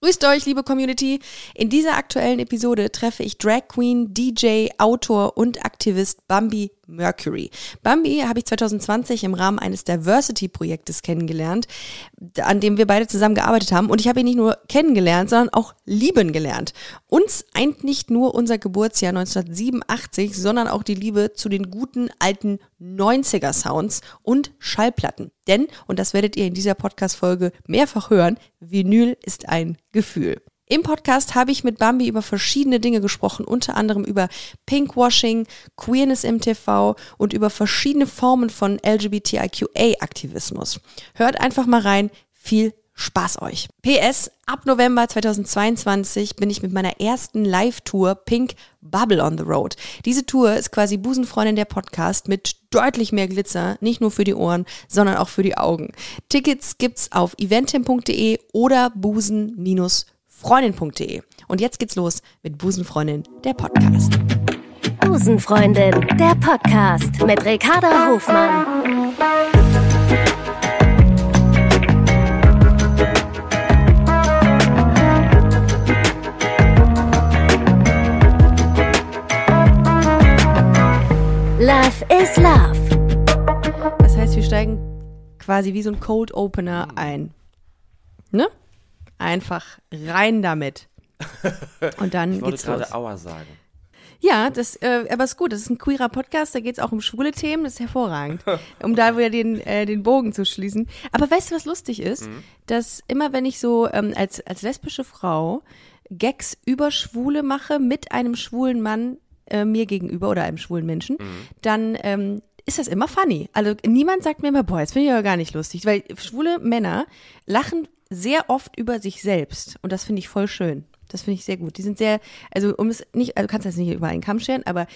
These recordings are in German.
Grüßt euch, liebe Community. In dieser aktuellen Episode treffe ich Drag Queen, DJ, Autor und Aktivist Bambi Mercury. Bambi habe ich 2020 im Rahmen eines Diversity-Projektes kennengelernt, an dem wir beide zusammen gearbeitet haben. Und ich habe ihn nicht nur kennengelernt, sondern auch lieben gelernt. Uns eint nicht nur unser Geburtsjahr 1987, sondern auch die Liebe zu den guten alten 90er-Sounds und Schallplatten. Denn, und das werdet ihr in dieser Podcast-Folge mehrfach hören, Vinyl ist ein Gefühl. Im Podcast habe ich mit Bambi über verschiedene Dinge gesprochen, unter anderem über Pinkwashing, Queerness im TV und über verschiedene Formen von LGBTIQA-Aktivismus. Hört einfach mal rein. Viel Spaß euch. PS, ab November 2022 bin ich mit meiner ersten Live-Tour Pink Bubble on the Road. Diese Tour ist quasi Busenfreundin der Podcast mit deutlich mehr Glitzer, nicht nur für die Ohren, sondern auch für die Augen. Tickets gibt's auf eventim.de oder busen-freundin.de. Und jetzt geht's los mit Busenfreundin, der Podcast. Busenfreundin, der Podcast mit Ricarda Hofmann. Love is Love. Das heißt, wir steigen quasi wie so ein Cold Opener ein. Ne? Einfach rein damit. Und dann Ich wollte geht's gerade los. Aua sagen. Ja, das, äh, aber ist gut. Das ist ein queerer Podcast, da geht's auch um schwule Themen, das ist hervorragend. Um da wieder den, äh, den Bogen zu schließen. Aber weißt du, was lustig ist? Mhm. Dass immer wenn ich so ähm, als, als lesbische Frau Gags über Schwule mache mit einem schwulen Mann äh, mir gegenüber oder einem schwulen Menschen, Mhm. dann ähm, ist das immer funny. Also niemand sagt mir immer, boah, das finde ich aber gar nicht lustig, weil schwule Männer lachen sehr oft über sich selbst und das finde ich voll schön. Das finde ich sehr gut. Die sind sehr, also um es nicht, also du kannst das nicht über einen Kamm scheren, aber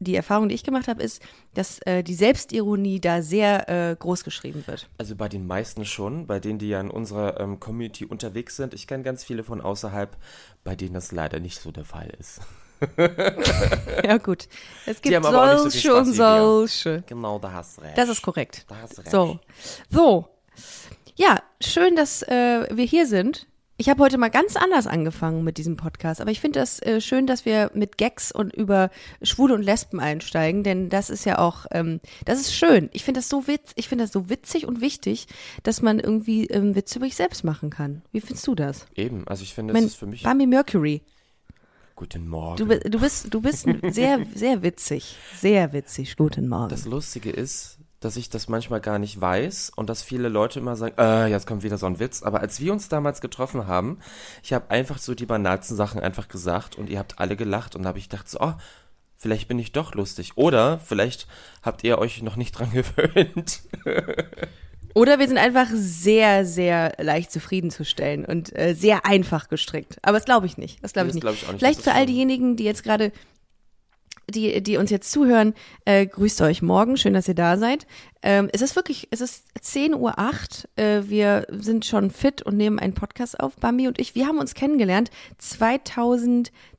die Erfahrung, die ich gemacht habe, ist, dass äh, die Selbstironie da sehr äh, groß geschrieben wird. Also bei den meisten schon, bei denen, die ja in unserer ähm, Community unterwegs sind. Ich kenne ganz viele von außerhalb, bei denen das leider nicht so der Fall ist. Ja gut, es gibt nicht so solche und solche. Genau, da hast du recht. Das ist korrekt. Da hast du recht. So, so. Ja, schön, dass äh, wir hier sind. Ich habe heute mal ganz anders angefangen mit diesem Podcast, aber ich finde das äh, schön, dass wir mit Gags und über Schwule und Lesben einsteigen, denn das ist ja auch, ähm, das ist schön. Ich finde das so witz, ich finde das so witzig und wichtig, dass man irgendwie ähm, Witze über sich selbst machen kann. Wie findest du das? Eben, also ich finde, Mein- das ist für mich. Bambi Mercury, Guten Morgen. du, du bist, du bist sehr, sehr witzig, sehr witzig. Guten Morgen. Das Lustige ist, dass ich das manchmal gar nicht weiß und dass viele Leute immer sagen, äh, jetzt kommt wieder so ein Witz. Aber als wir uns damals getroffen haben, ich habe einfach so die banalsten Sachen einfach gesagt und ihr habt alle gelacht und da habe ich gedacht so, oh, vielleicht bin ich doch lustig. Oder vielleicht habt ihr euch noch nicht dran gewöhnt. Oder wir sind einfach sehr, sehr leicht zufriedenzustellen und äh, sehr einfach gestrickt. Aber das glaube ich nicht. Das glaube ich das nicht. glaub ich auch nicht. Vielleicht für all diejenigen, die jetzt gerade, die, die uns jetzt zuhören, äh, grüßt euch morgen. Schön, dass ihr da seid. Ähm, es ist wirklich, es ist 10.08 Uhr. Äh, wir sind schon fit und nehmen einen Podcast auf, Bambi und ich. Wir haben uns kennengelernt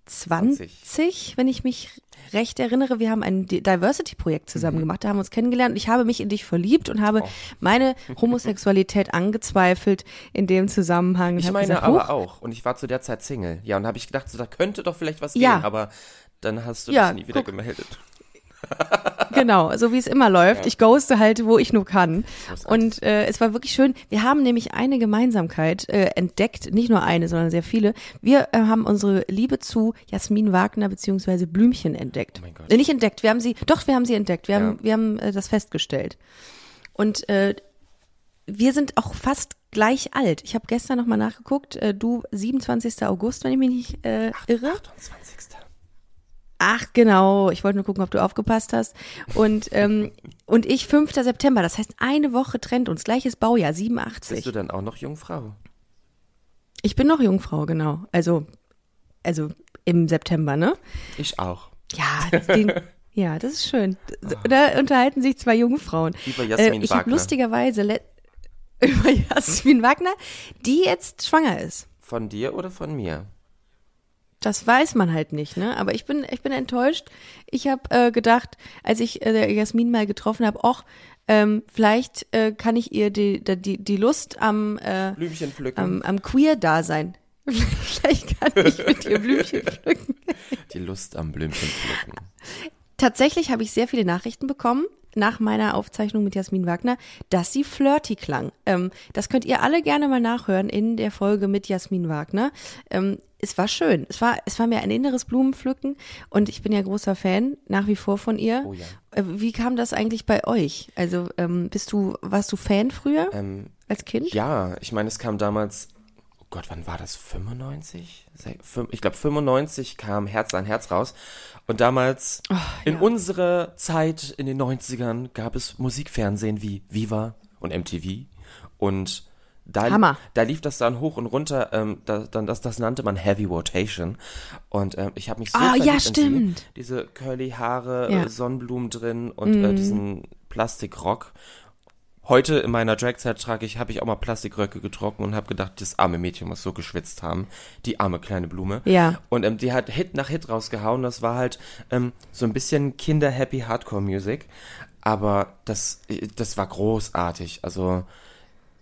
2020, wenn ich mich recht erinnere. Wir haben ein Di- Diversity-Projekt zusammen Mhm. gemacht. Da haben wir uns kennengelernt ich habe mich in dich verliebt und Oh. habe meine Homosexualität angezweifelt in dem Zusammenhang. Ich meine gesagt, aber "Huch, auch. Und ich war zu der Zeit Single. Ja, und habe ich gedacht, so, da könnte doch vielleicht was Ja. gehen. Aber dann hast du Ja, dich nie wieder guck. gemeldet. Genau, so wie es immer läuft. Ich ghoste halt, wo ich nur kann. Und äh, es war wirklich schön. Wir haben nämlich eine Gemeinsamkeit äh, entdeckt, nicht nur eine, sondern sehr viele. Wir äh, haben unsere Liebe zu Jasmin Wagner beziehungsweise Blümchen entdeckt. Oh mein Gott. Äh, nicht entdeckt, wir haben sie, doch, wir haben sie entdeckt. Wir Ja. haben, wir haben äh, das festgestellt. Und äh, wir sind auch fast gleich alt. Ich habe gestern nochmal nachgeguckt. Äh, du 27. August, wenn ich mich nicht äh, irre. 28. Ach, genau. Ich wollte nur gucken, ob du aufgepasst hast. Und, ähm, und ich 5. September. Das heißt, eine Woche trennt uns. Gleiches Baujahr, Bist 87. du dann auch noch Jungfrau? Ich bin noch Jungfrau, genau. Also, also im September, ne? Ich auch. Ja, das, den, ja, das ist schön. Da unterhalten sich zwei Jungfrauen. Über Jasmin äh, ich habe lustigerweise über Jasmin Wagner, die jetzt schwanger ist. Von dir oder von mir? Das weiß man halt nicht, ne? Aber ich bin, ich bin enttäuscht. Ich habe äh, gedacht, als ich äh, Jasmin mal getroffen habe, ach, ähm, vielleicht äh, kann ich ihr die, die, die Lust am, äh, Blümchen pflücken. am, am Queer-Dasein. Vielleicht kann ich mit dir Blümchen pflücken. Die Lust am Blümchen pflücken. Tatsächlich habe ich sehr viele Nachrichten bekommen nach meiner Aufzeichnung mit Jasmin Wagner, dass sie flirty klang. Ähm, das könnt ihr alle gerne mal nachhören in der Folge mit Jasmin Wagner. Ähm, es war schön. Es war, es war mir ein inneres Blumenpflücken und ich bin ja großer Fan nach wie vor von ihr. Oh ja. Äh, Wie kam das eigentlich bei euch? Also ähm, bist du, warst du Fan früher Ähm, als Kind? Ja, ich meine, es kam damals, Gott, wann war das? 95? Se- fün- Ich glaube, 95 kam Herz an Herz raus. Und damals, in unserer Zeit in den 90ern, gab es Musikfernsehen wie Viva und MTV. Und da, Hammer. da lief das dann hoch und runter, ähm, da, dann, das, das nannte man Heavy Rotation. Und ähm, ich habe mich so Ah, ja, stimmt. Sie. Diese curly Haare, Ja. Mhm. äh, Sonnenblumen drin und äh, diesen Plastikrock. Heute in meiner Dragzeit trage ich, habe ich auch mal Plastikröcke getrocknet und habe gedacht, das arme Mädchen muss so geschwitzt haben, die arme kleine Blume. Ja. Und ähm, die hat Hit nach Hit rausgehauen. Das war halt ähm, so ein bisschen Kinder-Happy Hardcore-Music, aber das, das war großartig. Also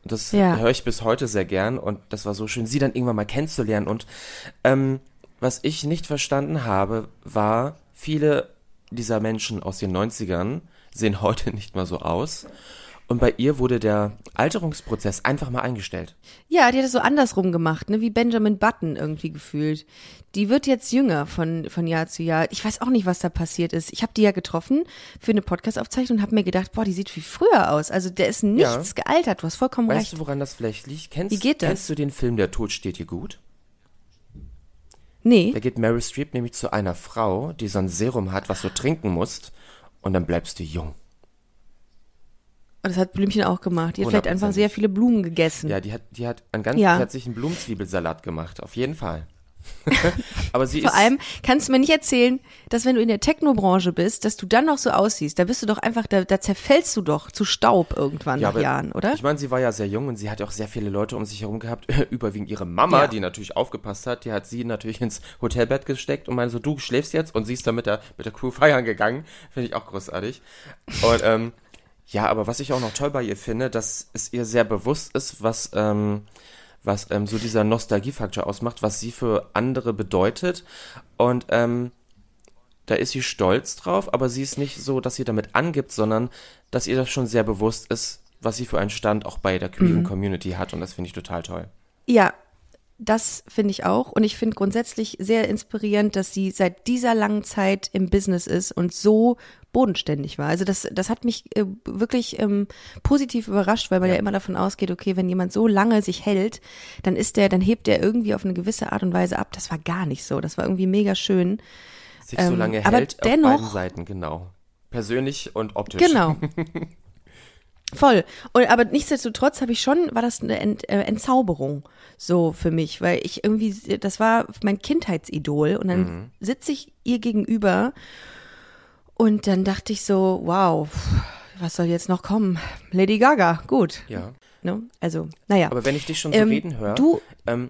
das Ja. höre ich bis heute sehr gern und das war so schön, sie dann irgendwann mal kennenzulernen. Und ähm, was ich nicht verstanden habe, war, viele dieser Menschen aus den 90ern sehen heute nicht mal so aus. Und bei ihr wurde der Alterungsprozess einfach mal eingestellt. Ja, die hat es so andersrum gemacht, ne, wie Benjamin Button irgendwie gefühlt. Die wird jetzt jünger von, von Jahr zu Jahr. Ich weiß auch nicht, was da passiert ist. Ich habe die ja getroffen für eine Podcast-Aufzeichnung und habe mir gedacht, boah, die sieht wie früher aus. Also der ist nichts gealtert. Du hast vollkommen Weißt recht. du, woran das vielleicht liegt? Kennst, Wie geht das? Kennst du den Film Der Tod steht dir gut? Nee. Da geht Mary Streep nämlich zu einer Frau, die so ein Serum hat, was du trinken musst, und dann bleibst du jung. Und das hat Blümchen auch gemacht. Die hat vielleicht einfach sehr viele Blumen gegessen. Ja, die hat, die hat einen ganz Ja. herzlichen Blumenzwiebelsalat gemacht, auf jeden Fall. Aber sie Vor ist, allem kannst du mir nicht erzählen, dass wenn du in der Technobranche bist, dass du dann noch so aussiehst. Da bist du doch einfach, da, da zerfällst du doch zu Staub irgendwann ja, nach Jahren, oder? Ich meine, sie war ja sehr jung und sie hat auch sehr viele Leute um sich herum gehabt, überwiegend ihre Mama, Ja. die natürlich aufgepasst hat, die hat sie natürlich ins Hotelbett gesteckt und meinte so, du schläfst jetzt und sie ist dann mit der, mit der Crew feiern gegangen. Finde ich auch großartig. Und ähm, ja, aber was ich auch noch toll bei ihr finde, dass es ihr sehr bewusst ist, was, ähm, was ähm, so dieser Nostalgiefaktor ausmacht, was sie für andere bedeutet. Und ähm, da ist sie stolz drauf, aber sie ist nicht so, dass sie damit angibt, sondern dass ihr das schon sehr bewusst ist, was sie für einen Stand auch bei der queeren Community hat. Und das finde ich total toll. Ja, das finde ich auch. Und ich finde grundsätzlich sehr inspirierend, dass sie seit dieser langen Zeit im Business ist und so bodenständig war. Also das, das hat mich äh, wirklich ähm, positiv überrascht, weil man ja. immer davon ausgeht, okay, wenn jemand so lange sich hält, dann ist der, dann hebt der irgendwie auf eine gewisse Art und Weise ab. Das war gar nicht so. Das war irgendwie mega schön. Sich so Ähm, lange aber hält dennoch- auf beiden Seiten, genau. Persönlich und optisch. Genau. Voll. Und aber nichtsdestotrotz habe ich schon, war das eine Ent, äh, Entzauberung so für mich, weil ich irgendwie, das war mein Kindheitsidol und dann Mhm. sitze ich ihr gegenüber und dann dachte ich so, wow, was soll jetzt noch kommen? Lady Gaga, gut. Ja. Ne? Also, naja. Aber wenn ich dich schon so Ähm, reden höre, du- ähm,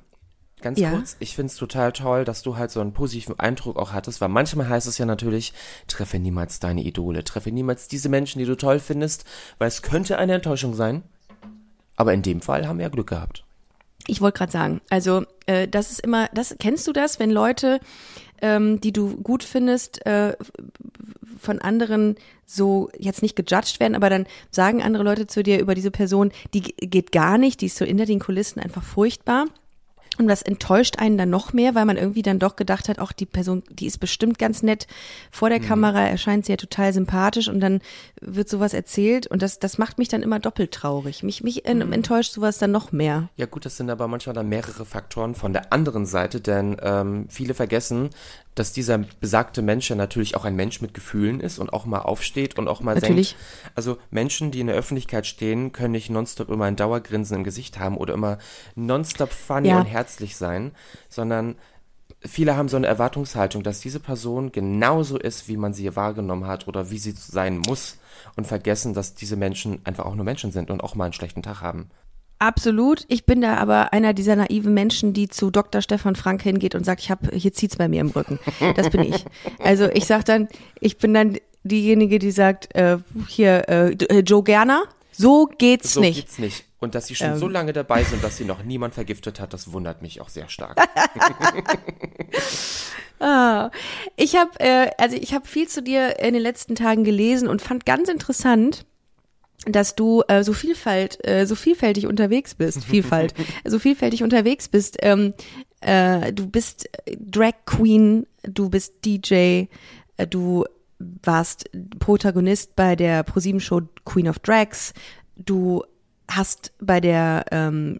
ganz Ja. kurz, ich finde es total toll, dass du halt so einen positiven Eindruck auch hattest, weil manchmal heißt es ja natürlich, treffe niemals deine Idole, treffe niemals diese Menschen, die du toll findest, weil es könnte eine Enttäuschung sein. Aber in dem Fall haben wir ja Glück gehabt. Ich wollte gerade sagen, also äh, das ist immer, das kennst du das, wenn Leute, ähm, die du gut findest, äh, von anderen so jetzt nicht gejudged werden, aber dann sagen andere Leute zu dir über diese Person, die ge- geht gar nicht, die ist so hinter den Kulissen einfach furchtbar. Und das enttäuscht einen dann noch mehr, weil man irgendwie dann doch gedacht hat, auch die Person, die ist bestimmt ganz nett. Vor der Kamera erscheint sie ja total sympathisch und dann wird sowas erzählt und das, das macht mich dann immer doppelt traurig. Mich, mich en- enttäuscht sowas dann noch mehr. Ja gut, das sind aber manchmal dann mehrere Faktoren von der anderen Seite, denn ähm, viele vergessen, dass dieser besagte Mensch ja natürlich auch ein Mensch mit Gefühlen ist und auch mal aufsteht und auch mal Natürlich. senkt. Also Menschen, die in der Öffentlichkeit stehen, können nicht nonstop immer ein Dauergrinsen im Gesicht haben oder immer nonstop funny Ja. und herzlich sein, sondern viele haben so eine Erwartungshaltung, dass diese Person genauso ist, wie man sie wahrgenommen hat oder wie sie sein muss und vergessen, dass diese Menschen einfach auch nur Menschen sind und auch mal einen schlechten Tag haben. Absolut. Ich bin da aber einer dieser naiven Menschen, die zu Dr. Stefan Frank hingeht und sagt, ich habe hier zieht's bei mir im Rücken. Das bin ich. Also ich sag dann, ich bin dann diejenige, die sagt, äh, hier äh, äh, Joe Gerner, so geht's So nicht. geht's nicht. Und dass sie schon so lange dabei sind, dass sie noch niemand vergiftet hat, das wundert mich auch sehr stark. Ah, ich habe äh, also ich habe viel zu dir in den letzten Tagen gelesen und fand ganz interessant, dass du äh, so Vielfalt, äh, so vielfältig unterwegs bist, Vielfalt, so vielfältig unterwegs bist. Ähm, äh, du bist Drag Queen, du bist DJ, äh, du warst Protagonist bei der ProSieben Show Queen of Drags, du hast bei der ähm,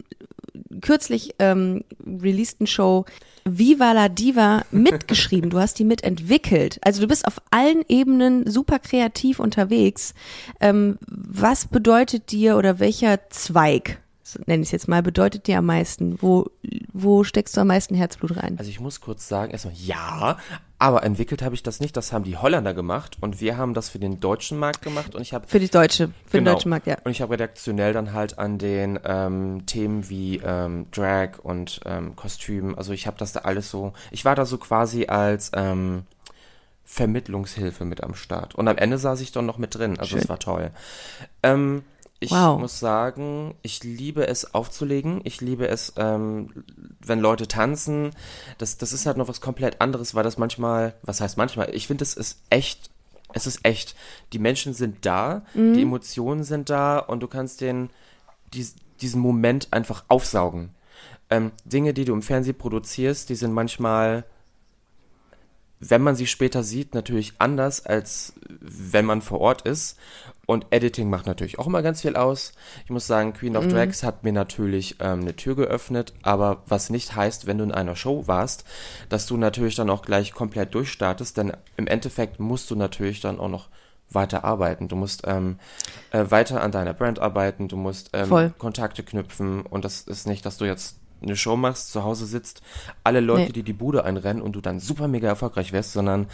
kürzlich ähm, releaseden Show Viva la Diva mitgeschrieben. Du hast die mitentwickelt. Also du bist auf allen Ebenen super kreativ unterwegs. Ähm, was bedeutet dir oder welcher Zweig, nenne ich es jetzt mal, bedeutet dir am meisten? Wo, wo steckst du am meisten Herzblut rein? Also ich muss kurz sagen, erstmal ja, aber entwickelt habe ich das nicht, das haben die Holländer gemacht und wir haben das für den deutschen Markt gemacht und ich habe Für die deutsche, für den Genau. deutschen Markt, ja. Und ich habe redaktionell dann halt an den ähm, Themen wie ähm, Drag und ähm, Kostüm, also ich habe das da alles so, ich war da so quasi als ähm, Vermittlungshilfe mit am Start. Und am Ende saß ich dann noch mit drin, also Schön. es war toll. Ähm, ich Wow. muss sagen, ich liebe es aufzulegen. Ich liebe es, ähm, wenn Leute tanzen. Das, das ist halt noch was komplett anderes, weil das manchmal, was heißt manchmal? Ich finde, es ist echt, es ist echt. Die Menschen sind da, die Emotionen sind da und du kannst den, dies, diesen Moment einfach aufsaugen. Ähm, Dinge, die du im Fernsehen produzierst, die sind manchmal, wenn man sie später sieht, natürlich anders, als wenn man vor Ort ist. Und Editing macht natürlich auch immer ganz viel aus. Ich muss sagen, Queen of Drags hat mir natürlich ähm, eine Tür geöffnet, aber was nicht heißt, wenn du in einer Show warst, dass du natürlich dann auch gleich komplett durchstartest, denn im Endeffekt musst du natürlich dann auch noch weiter arbeiten. Du musst ähm, äh, weiter an deiner Brand arbeiten, du musst ähm. Kontakte knüpfen und das ist nicht, dass du jetzt eine Show machst, zu Hause sitzt, alle Leute, Nee. die die Bude einrennen und du dann super mega erfolgreich wirst, sondern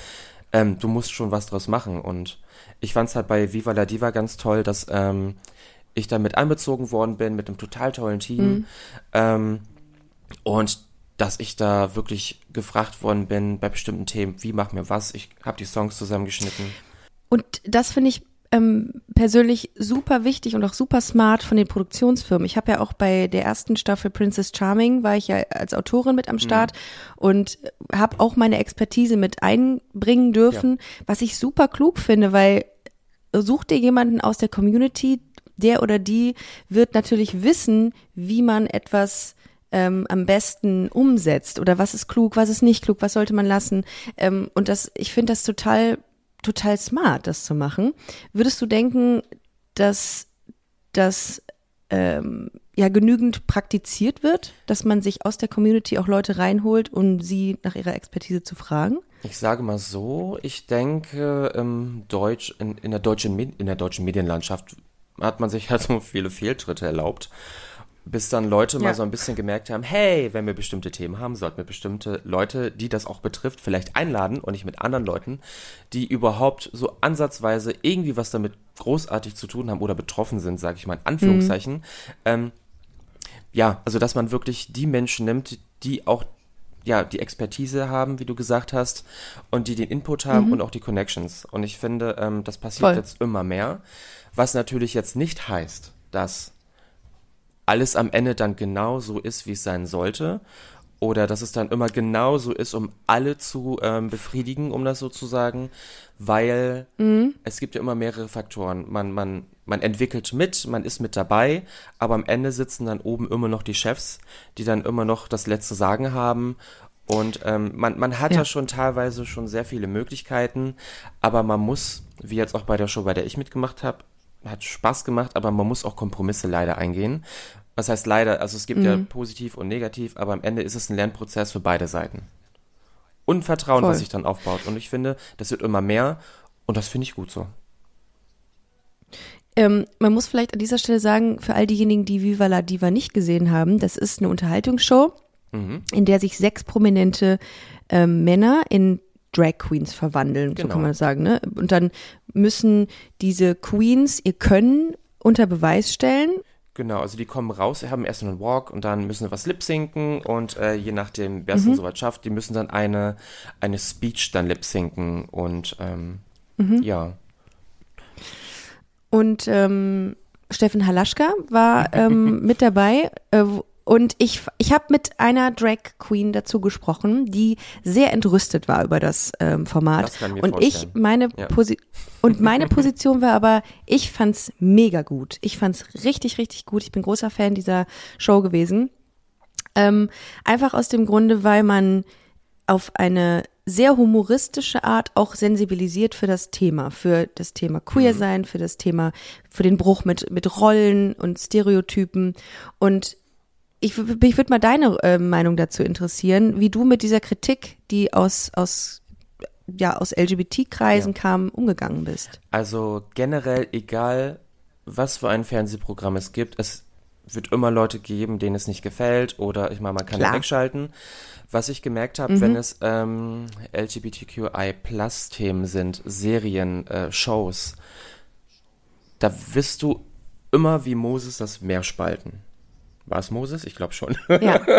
ähm, du musst schon was draus machen. Und ich fand es halt bei Viva la Diva ganz toll, dass ähm, ich da mit einbezogen worden bin, mit einem total tollen Team. Ähm, und dass ich da wirklich gefragt worden bin bei bestimmten Themen, wie mach mir was. Ich habe die Songs zusammengeschnitten. Und das finde ich ähm, persönlich super wichtig und auch super smart von den Produktionsfirmen. Ich habe ja auch bei der ersten Staffel Princess Charming war ich ja als Autorin mit am Start und habe auch meine Expertise mit einbringen dürfen, was ich super klug finde, weil such dir jemanden aus der Community, der oder die wird natürlich wissen, wie man etwas ähm, am besten umsetzt oder was ist klug, was ist nicht klug, was sollte man lassen. Ähm, und das, ich finde das total, total smart, das zu machen. Würdest du denken, dass das ähm, ja genügend praktiziert wird, dass man sich aus der Community auch Leute reinholt, um sie nach ihrer Expertise zu fragen? Ich sage mal so, ich denke, im Deutsch, in, in, der deutschen, in der deutschen Medienlandschaft hat man sich halt so viele Fehltritte erlaubt, bis dann Leute mal Ja. so ein bisschen gemerkt haben, hey, wenn wir bestimmte Themen haben, sollten wir bestimmte Leute, die das auch betrifft, vielleicht einladen und nicht mit anderen Leuten, die überhaupt so ansatzweise irgendwie was damit großartig zu tun haben oder betroffen sind, sage ich mal in Anführungszeichen. Ähm, ja, also dass man wirklich die Menschen nimmt, die auch ja, die Expertise haben, wie du gesagt hast, und die den Input haben und auch die Connections. Und ich finde, ähm, das passiert Voll. jetzt immer mehr, was natürlich jetzt nicht heißt, dass alles am Ende dann genau so ist, wie es sein sollte. Oder dass es dann immer genau so ist, um alle zu ähm, befriedigen, um das so zu sagen. Weil es gibt ja immer mehrere Faktoren. Man, man, man entwickelt mit, man ist mit dabei, aber am Ende sitzen dann oben immer noch die Chefs, die dann immer noch das letzte Sagen haben. Und ähm, man, man hat Ja. ja schon teilweise schon sehr viele Möglichkeiten, aber man muss, wie jetzt auch bei der Show, bei der ich mitgemacht habe, hat Spaß gemacht, aber man muss auch Kompromisse leider eingehen. Was heißt leider? Also es gibt ja positiv und negativ, aber am Ende ist es ein Lernprozess für beide Seiten. Und Vertrauen, Voll. was sich dann aufbaut. Und ich finde, das wird immer mehr und das finde ich gut so. Ähm, man muss vielleicht an dieser Stelle sagen, für all diejenigen, die Viva la Diva nicht gesehen haben, das ist eine Unterhaltungsshow, in der sich sechs prominente ähm, Männer in Drag Queens verwandeln, so Genau. kann man das sagen. Ne? Und dann müssen diese Queens ihr Können unter Beweis stellen. Genau, also die kommen raus, haben erst einen Walk und dann müssen sie was lip-sinken und äh, je nachdem, wer es dann soweit schafft, die müssen dann eine, eine Speech dann lip-sinken und ähm, ja. Und ähm, Steffen Halaschka war ähm, mit dabei. Äh, und ich, ich habe mit einer Drag Queen dazu gesprochen, die sehr entrüstet war über das ähm, Format. Das und vorstellen. ich meine Ja. Posi und meine Position war aber, ich fand's mega gut. Ich fand's richtig, richtig gut. Ich bin großer Fan dieser Show gewesen. Ähm, einfach aus dem Grunde, weil man auf eine sehr humoristische Art auch sensibilisiert für das Thema, für das Thema Queer sein, für das Thema, für den Bruch mit, mit Rollen und Stereotypen. Und ich, mich würde mal deine äh, Meinung dazu interessieren, wie du mit dieser Kritik, die aus, aus, ja, aus LGBT-Kreisen kam, umgegangen bist. Also generell, egal was für ein Fernsehprogramm es gibt, es wird immer Leute geben, denen es nicht gefällt oder ich meine, man kann ja Klar. wegschalten. Was ich gemerkt habe, wenn es ähm, LGBTQI-Plus-Themen sind, Serien, äh, Shows, da wirst du immer wie Moses das Meer spalten. War es Moses? Ich glaube schon. Ja.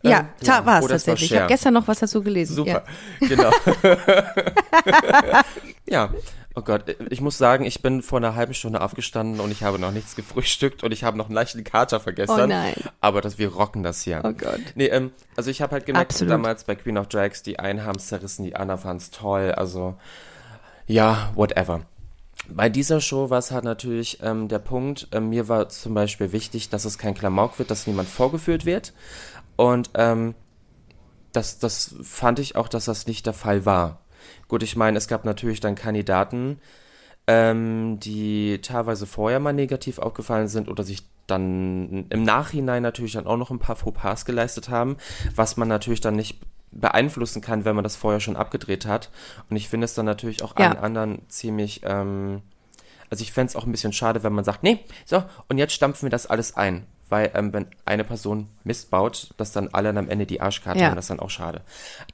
Ja, Ähm, ja. war es es war tatsächlich. Ich habe gestern noch was dazu gelesen. Super, Ja. genau. ja, oh Gott, ich muss sagen, ich bin vor einer halben Stunde aufgestanden und ich habe noch nichts gefrühstückt und ich habe noch einen leichten Kater vergessen. Oh nein. Aber das, wir rocken das hier. Oh Gott. Nee, ähm, also ich habe halt gemerkt, Absolut. damals bei Queen of Drags, die einen haben es zerrissen, die anderen fanden es toll, also ja, whatever. Bei dieser Show war es halt natürlich ähm, der Punkt, ähm, mir war zum Beispiel wichtig, dass es kein Klamauk wird, dass niemand vorgeführt wird. Und ähm, das, das fand ich auch, dass das nicht der Fall war. Gut, ich meine, es gab natürlich dann Kandidaten, ähm, die teilweise vorher mal negativ aufgefallen sind oder sich dann im Nachhinein natürlich dann auch noch ein paar Fauxpas geleistet haben, was man natürlich dann nicht beeinflussen kann, wenn man das vorher schon abgedreht hat. Und ich finde es dann natürlich auch Ja. allen anderen ziemlich, ähm, also ich fände es auch ein bisschen schade, wenn man sagt, nee, so, und jetzt stampfen wir das alles ein. Weil, ähm, wenn eine Person Mist baut, dass dann alle dann am Ende die Arschkarte Ja. haben, das ist dann auch schade.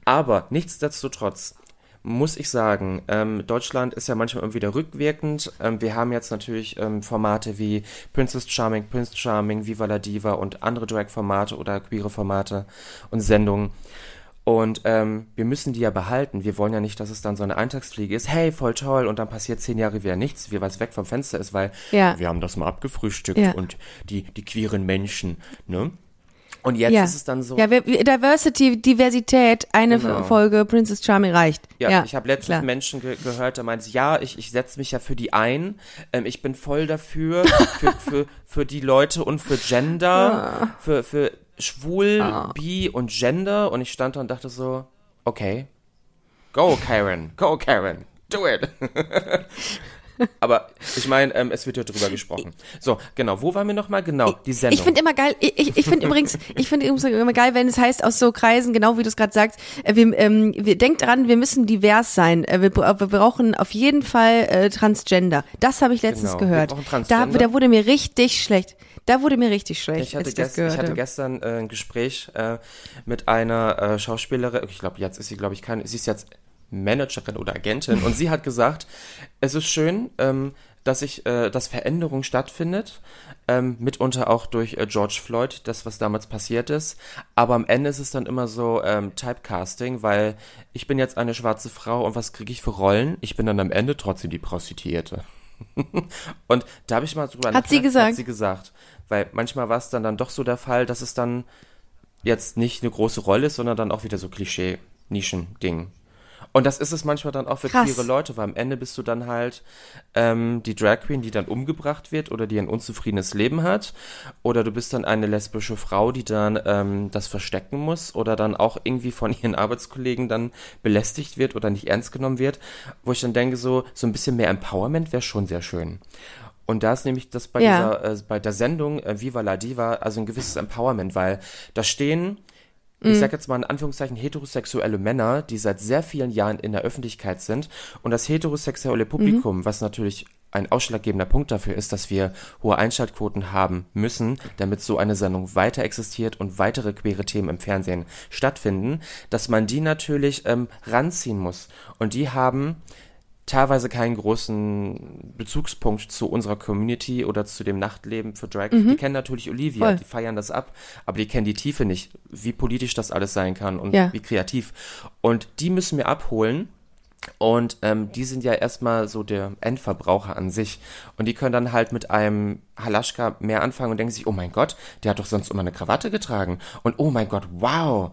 Aber nichtsdestotrotz muss ich sagen, ähm, Deutschland ist ja manchmal irgendwie wieder rückwirkend. Ähm, wir haben jetzt natürlich ähm, Formate wie Princess Charming, Prince Charming, Viva la Diva und andere Drag-Formate oder queere Formate und Sendungen. Und ähm, wir müssen die ja behalten. Wir wollen ja nicht, dass es dann so eine Eintagsfliege ist. Hey, voll toll. Und dann passiert zehn Jahre wieder nichts, wie weil es weg vom Fenster ist, weil Ja. wir haben das mal abgefrühstückt Ja. und die, die queeren Menschen, ne? Und jetzt ja. ist es dann so. Ja, Diversity, Diversität, eine Genau. Folge Princess Charming reicht. Ja, Ja, ich habe letztens klar. Menschen ge gehört, da meinen sie, ja, ich, ich setze mich ja für die ein. Ähm, ich bin voll dafür, für, für, für die Leute und für Gender, für, für schwul, bi und Gender. Und ich stand da und dachte so, okay, go Karen, go Karen, do it. Aber ich meine, ähm, es wird ja drüber gesprochen. So, genau, wo waren wir nochmal? Genau, die Sendung. Ich finde immer geil, ich, ich, finde übrigens, ich finde übrigens immer geil, wenn es heißt aus so Kreisen, genau wie du es gerade sagst, äh, wir, ähm, wir denkt dran, wir müssen divers sein. Äh, wir, wir brauchen auf jeden Fall äh, Transgender. Das habe ich letztens Genau, wir gehört. Da, da wurde mir richtig schlecht. Da wurde mir richtig schlecht, Ich hatte, als ich das gest, ich hatte gestern äh, ein Gespräch äh, mit einer äh, Schauspielerin, ich glaube, jetzt ist sie, glaube ich, keine, sie ist jetzt Managerin oder Agentin und sie hat gesagt, es ist schön, ähm, dass ich, äh, dass Veränderung stattfindet, ähm, mitunter auch durch äh, George Floyd, das, was damals passiert ist, aber am Ende ist es dann immer so ähm, Typecasting, weil ich bin jetzt eine schwarze Frau und was kriege ich für Rollen? Ich bin dann am Ende trotzdem die Prostituierte. Und da habe ich mal drüber Hat sie gesagt? Hat sie gesagt. Weil manchmal war es dann, dann doch so der Fall, dass es dann jetzt nicht eine große Rolle ist, sondern dann auch wieder so Klischee-Nischen-Ding. Und das ist es manchmal dann auch für Krass. queere Leute, weil am Ende bist du dann halt ähm, die Drag Queen, die dann umgebracht wird oder die ein unzufriedenes Leben hat. Oder du bist dann eine lesbische Frau, die dann ähm, das verstecken muss oder dann auch irgendwie von ihren Arbeitskollegen dann belästigt wird oder nicht ernst genommen wird. Wo ich dann denke, so, so ein bisschen mehr Empowerment wäre schon sehr schön. Und da ist nämlich das bei Ja. dieser, äh, bei der Sendung äh, Viva la Diva, also ein gewisses Empowerment, weil da stehen, ich sag jetzt mal in Anführungszeichen, heterosexuelle Männer, die seit sehr vielen Jahren in der Öffentlichkeit sind. Und das heterosexuelle Publikum, was natürlich ein ausschlaggebender Punkt dafür ist, dass wir hohe Einschaltquoten haben müssen, damit so eine Sendung weiter existiert und weitere queere Themen im Fernsehen stattfinden, dass man die natürlich ähm, ranziehen muss. Und die haben teilweise keinen großen Bezugspunkt zu unserer Community oder zu dem Nachtleben für Drag. Die kennen natürlich Olivia, Voll. die feiern das ab, aber die kennen die Tiefe nicht, wie politisch das alles sein kann und Ja. wie kreativ. Und die müssen wir abholen. Und ähm, die sind ja erstmal so der Endverbraucher an sich. Und die können dann halt mit einem Halaschka mehr anfangen und denken sich, oh mein Gott, der hat doch sonst immer eine Krawatte getragen. Und oh mein Gott, wow.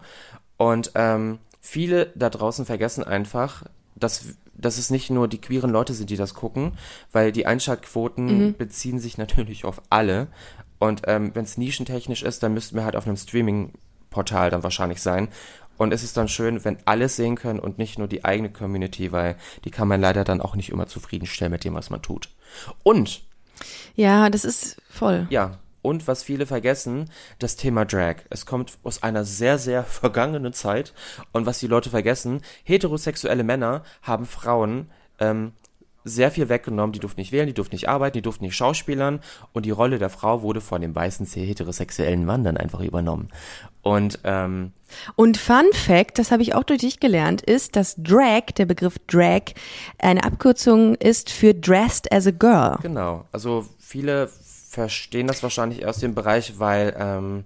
Und ähm, viele da draußen vergessen einfach, dass, dass es nicht nur die queeren Leute sind, die das gucken, weil die Einschaltquoten beziehen sich natürlich auf alle. Und ähm, wenn es nischentechnisch ist, dann müssten wir halt auf einem Streaming-Portal dann wahrscheinlich sein. Und es ist dann schön, wenn alle sehen können und nicht nur die eigene Community, weil die kann man leider dann auch nicht immer zufriedenstellen mit dem, was man tut. Und, Ja, das ist voll. ja, und was viele vergessen, das Thema Drag. Es kommt aus einer sehr, sehr vergangenen Zeit. Und was die Leute vergessen, heterosexuelle Männer haben Frauen ähm, sehr viel weggenommen. Die durften nicht wählen, die durften nicht arbeiten, die durften nicht schauspielern. Und die Rolle der Frau wurde von dem weißen, sehr heterosexuellen Mann dann einfach übernommen. Und ähm, Und Fun Fact, das habe ich auch durch dich gelernt, ist, dass Drag, der Begriff Drag, eine Abkürzung ist für Dressed as a Girl. Genau, also viele verstehen das wahrscheinlich aus dem Bereich, weil ähm,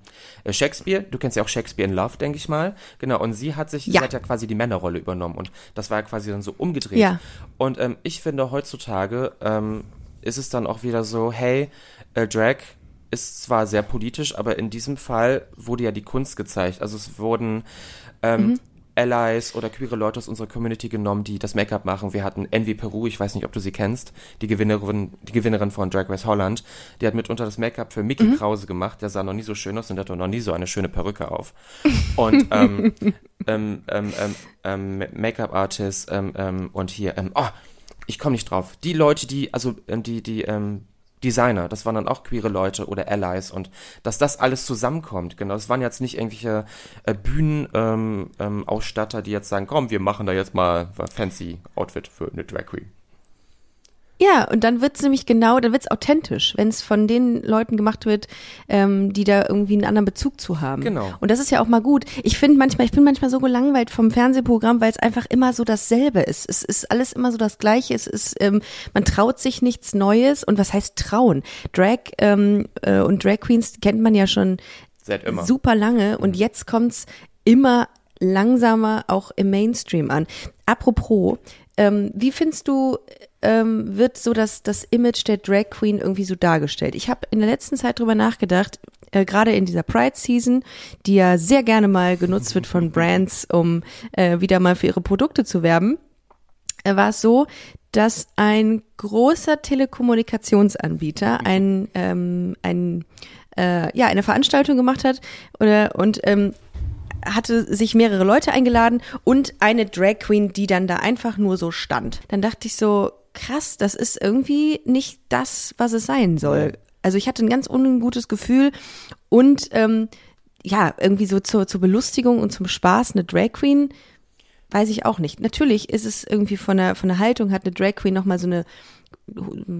Shakespeare, du kennst ja auch Shakespeare in Love, denke ich mal, genau, und sie hat sich, Ja. sie hat ja quasi die Männerrolle übernommen und das war ja quasi dann so umgedreht. Ja. Und ähm, ich finde heutzutage ähm, ist es dann auch wieder so, hey, äh, Drag ist zwar sehr politisch, aber in diesem Fall wurde ja die Kunst gezeigt. Also es wurden ähm, Allies oder queere Leute aus unserer Community genommen, die das Make-up machen. Wir hatten Envy Peru, ich weiß nicht, ob du sie kennst, die Gewinnerin, die Gewinnerin von Drag Race Holland. Die hat mitunter das Make-up für Mickey Krause gemacht. Der sah noch nie so schön aus und hatte noch nie so eine schöne Perücke auf. Und ähm, ähm, ähm, ähm, ähm, Make-up-Artist ähm, ähm, und hier, ähm, oh, ich komme nicht drauf. Die Leute, die, also ähm, die, die, ähm, Designer, das waren dann auch queere Leute oder Allies und dass das alles zusammenkommt, genau. Das waren jetzt nicht irgendwelche äh, Bühnenausstatter, ähm, ähm, die jetzt sagen, komm, wir machen da jetzt mal fancy Outfit für eine Drag Queen. Ja, und dann wird's nämlich genau, dann wird's authentisch, wenn es von den Leuten gemacht wird, ähm, die da irgendwie einen anderen Bezug zu haben. Genau. Und das ist ja auch mal gut. Ich finde manchmal, ich bin manchmal so gelangweilt vom Fernsehprogramm, weil es einfach immer so dasselbe ist. Es ist alles immer so das Gleiche. Es ist, ähm, man traut sich nichts Neues. Und was heißt trauen? Drag ähm, äh, und Drag Queens kennt man ja schon Seit immer. super lange und jetzt kommt's immer langsamer auch im Mainstream an. Apropos, ähm, wie findest du, ähm, wird so das, das Image der Drag Queen irgendwie so dargestellt? Ich habe in der letzten Zeit drüber nachgedacht, äh, gerade in dieser Pride Season, die ja sehr gerne mal genutzt wird von Brands, um äh, wieder mal für ihre Produkte zu werben, äh, war es so, dass ein großer Telekommunikationsanbieter ein, ähm, ein äh, ja, eine Veranstaltung gemacht hat oder, und ähm, hatte sich mehrere Leute eingeladen und eine Drag Queen, die dann da einfach nur so stand. Dann dachte ich so, krass, das ist irgendwie nicht das, was es sein soll. Also ich hatte ein ganz ungutes Gefühl und ähm, ja, irgendwie so zur, zur Belustigung und zum Spaß eine Drag Queen, weiß ich auch nicht. Natürlich ist es irgendwie von der, von der Haltung, hat eine Drag Queen nochmal so eine,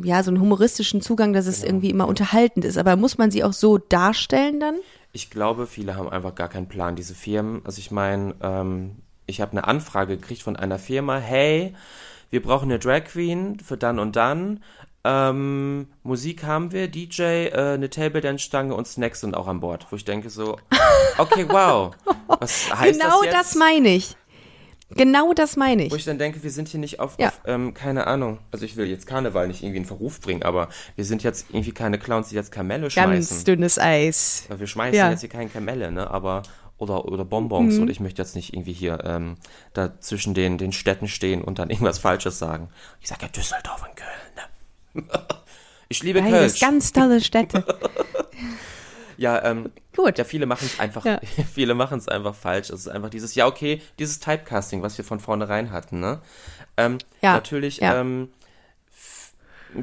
ja, so einen humoristischen Zugang, dass es irgendwie immer unterhaltend ist. Aber muss man sie auch so darstellen dann? Ich glaube, viele haben einfach gar keinen Plan, diese Firmen. Also ich meine, ähm, ich habe eine Anfrage gekriegt von einer Firma, hey, wir brauchen eine Drag Queen für dann und dann. Ähm, Musik haben wir, DJ, äh, eine Table Dance Stange und Snacks sind auch an Bord. Wo ich denke so, okay, wow. Was heißt genau das jetzt? das meine ich. Genau das meine ich. Wo ich dann denke, wir sind hier nicht auf, Ja. auf ähm, keine Ahnung, also ich will jetzt Karneval nicht irgendwie in Verruf bringen, aber wir sind jetzt irgendwie keine Clowns, die jetzt Kamelle schmeißen. Ganz dünnes Eis. Weil wir schmeißen Ja. jetzt hier keine Kamelle, ne? Aber oder oder Bonbons Mhm. und ich möchte jetzt nicht irgendwie hier ähm, da zwischen den den Städten stehen und dann irgendwas Falsches sagen. Ich sage ja Düsseldorf und Köln. Ne? ich liebe Köln. ganz tolle Städte. Ja, ähm, Gut. ja, viele machen es einfach, Ja. viele machen es einfach falsch. Es ist einfach dieses, ja okay, dieses Typecasting, was wir von vornherein hatten, ne? Ähm, Ja, Natürlich, ja. ähm,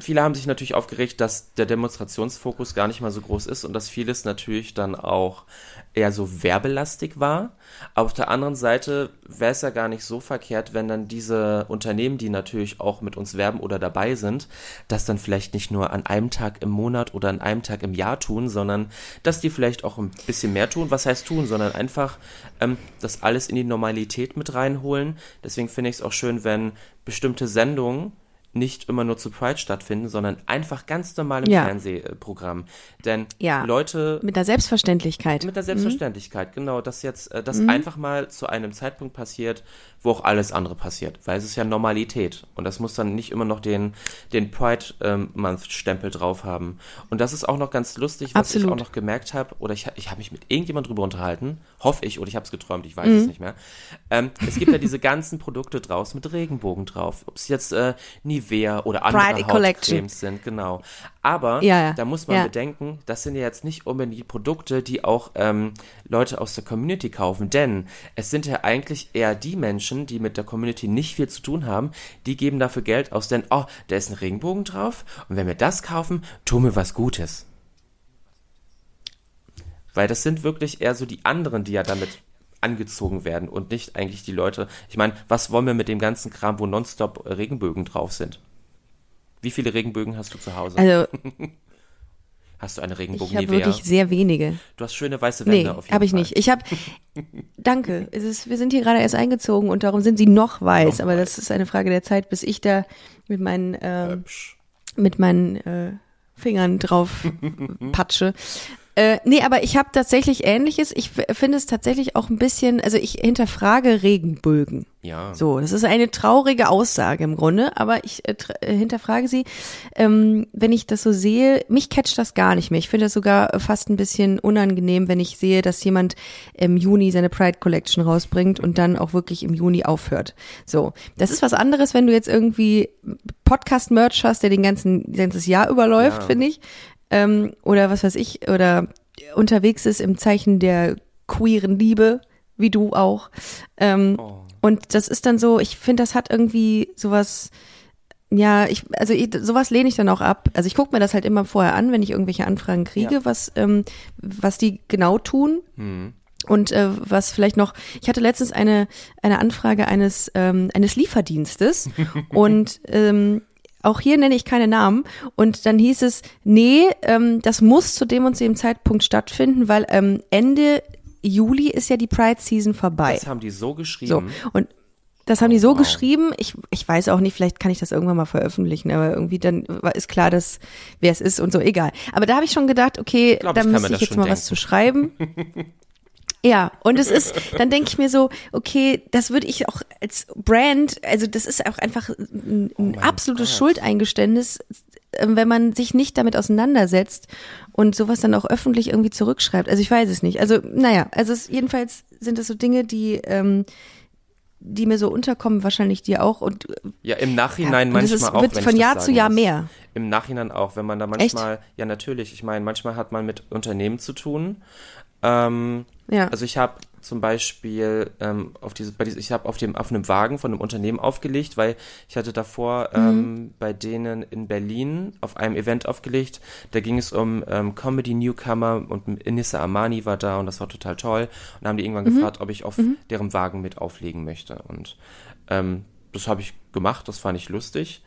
viele haben sich natürlich aufgeregt, dass der Demonstrationsfokus gar nicht mal so groß ist und dass vieles natürlich dann auch eher so werbelastig war. Aber auf der anderen Seite wäre es ja gar nicht so verkehrt, wenn dann diese Unternehmen, die natürlich auch mit uns werben oder dabei sind, das dann vielleicht nicht nur an einem Tag im Monat oder an einem Tag im Jahr tun, sondern dass die vielleicht auch ein bisschen mehr tun. Was heißt tun, sondern einfach ähm, das alles in die Normalität mit reinholen. Deswegen finde ich es auch schön, wenn bestimmte Sendungen nicht immer nur zu Pride stattfinden, sondern einfach ganz normal im Ja. Fernsehprogramm. Denn Ja. Leute Mit der Selbstverständlichkeit. mit der Selbstverständlichkeit, genau, dass jetzt äh, Mhm. das einfach mal zu einem Zeitpunkt passiert, wo auch alles andere passiert, weil es ist ja Normalität und das muss dann nicht immer noch den den Pride ähm, Month Stempel drauf haben. Und das ist auch noch ganz lustig, was ich Absolut. auch noch gemerkt habe oder ich ich habe mich mit irgendjemand drüber unterhalten, hoffe ich oder ich habe es geträumt, ich weiß Mhm. es nicht mehr. Ähm, es gibt ja diese ganzen Produkte draußen mit Regenbogen drauf, ob es jetzt äh, Nivea oder andere Pride Collection. Hautcremes sind, genau. Aber Ja, da muss man bedenken, das sind ja jetzt nicht unbedingt die Produkte, die auch ähm, Leute aus der Community kaufen, denn es sind ja eigentlich eher die Menschen, die mit der Community nicht viel zu tun haben, die geben dafür Geld aus, denn, oh, da ist ein Regenbogen drauf und wenn wir das kaufen, tun wir was Gutes. Weil das sind wirklich eher so die anderen, die ja damit angezogen werden und nicht eigentlich die Leute. Ich meine, was wollen wir mit dem ganzen Kram, wo nonstop Regenbögen drauf sind? Wie viele Regenbögen hast du zu Hause? Also hast du eine ich Regenbogen habe Nivea? wirklich sehr wenige. Du hast schöne weiße Wände Nee, auf jeden habe ich Fall. nicht. Ich habe, danke. Es ist, wir sind hier gerade erst eingezogen und darum sind sie noch weiß. Noch aber weiß. das ist eine Frage der Zeit, bis ich da mit meinen, Hübsch. mit meinen äh, Fingern drauf patsche. Äh, nee, aber ich habe tatsächlich Ähnliches. Ich finde es tatsächlich auch ein bisschen, also ich hinterfrage Regenbögen. Ja. So, das ist eine traurige Aussage im Grunde, aber ich äh, äh, hinterfrage sie, ähm, wenn ich das so sehe, mich catcht das gar nicht mehr. Ich finde das sogar fast ein bisschen unangenehm, wenn ich sehe, dass jemand im Juni seine Pride Collection rausbringt und dann auch wirklich im Juni aufhört. So, das ist was anderes, wenn du jetzt irgendwie Podcast-Merch hast, der den ganzen ganzes Jahr überläuft, Ja. finde ich, ähm, oder was weiß ich, oder unterwegs ist im Zeichen der queeren Liebe, wie du auch. Ähm, Oh. und das ist dann so, ich finde, das hat irgendwie sowas, ja, ich, also ich, sowas lehne ich dann auch ab. Also ich gucke mir das halt immer vorher an, wenn ich irgendwelche Anfragen kriege, Ja. was, ähm, was die genau tun. Hm. Und äh, was vielleicht noch, ich hatte letztens eine, eine Anfrage eines, ähm, eines Lieferdienstes und ähm, auch hier nenne ich keine Namen. Und dann hieß es, nee, ähm, das muss zu dem und dem Zeitpunkt stattfinden, weil ähm, Ende Juli ist ja die Pride Season vorbei. Das haben die so So, geschrieben. und das haben die so wow. geschrieben. Ich, ich weiß auch nicht, vielleicht kann ich das irgendwann mal veröffentlichen, aber irgendwie dann ist klar, dass wer es ist und so, egal. Aber da habe ich schon gedacht, okay, glaub, da müsste ich jetzt mal was denken. zu schreiben. Ja, und es ist, dann denke ich mir so, okay, das würde ich auch als Brand, also das ist auch einfach ein, ein mein absolutes Gott. Schuldeingeständnis, äh, wenn man sich nicht damit auseinandersetzt und sowas dann auch öffentlich irgendwie zurückschreibt. Also ich weiß es nicht. Also, naja, also es, jedenfalls sind das so Dinge, die, ähm, die mir so unterkommen, wahrscheinlich dir auch. Und äh, Ja, im Nachhinein Ja, manchmal ist- auch. wird von Jahr zu Jahr muss. mehr. Im Nachhinein auch, wenn man da manchmal, ja natürlich, ich meine, manchmal hat man mit Unternehmen zu tun. Ähm, ja. Also ich habe zum Beispiel ähm, auf diese, bei diese, ich habe auf dem auf einem Wagen von einem Unternehmen aufgelegt, weil ich hatte davor ähm, bei denen in Berlin auf einem Event aufgelegt. Da ging es um ähm, Comedy Newcomer und Inissa Amani war da und das war total toll. Und da haben die irgendwann gefragt, ob ich auf deren Wagen mit auflegen möchte. Und ähm, das habe ich gemacht, das fand ich lustig.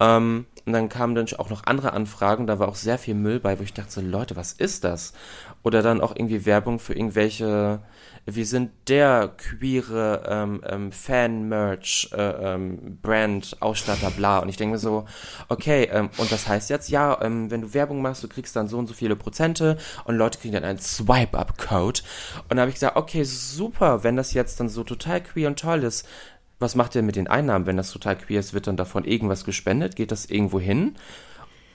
Ähm, und dann kamen dann auch noch andere Anfragen, da war auch sehr viel Müll bei, wo ich dachte so, Leute, was ist das? Oder dann auch irgendwie Werbung für irgendwelche, wir sind der queere ähm, ähm, Fan-Merch, äh, ähm, Brand, Ausstatter, bla. Und ich denke mir so, okay, ähm, und das heißt jetzt, ja, ähm, wenn du Werbung machst, du kriegst dann so und so viele Prozente und Leute kriegen dann einen Swipe-Up-Code. Und da habe ich gesagt, okay, super, wenn das jetzt dann so total queer und toll ist, was macht ihr mit den Einnahmen, wenn das total queer ist? Wird dann davon irgendwas gespendet? Geht das irgendwo hin?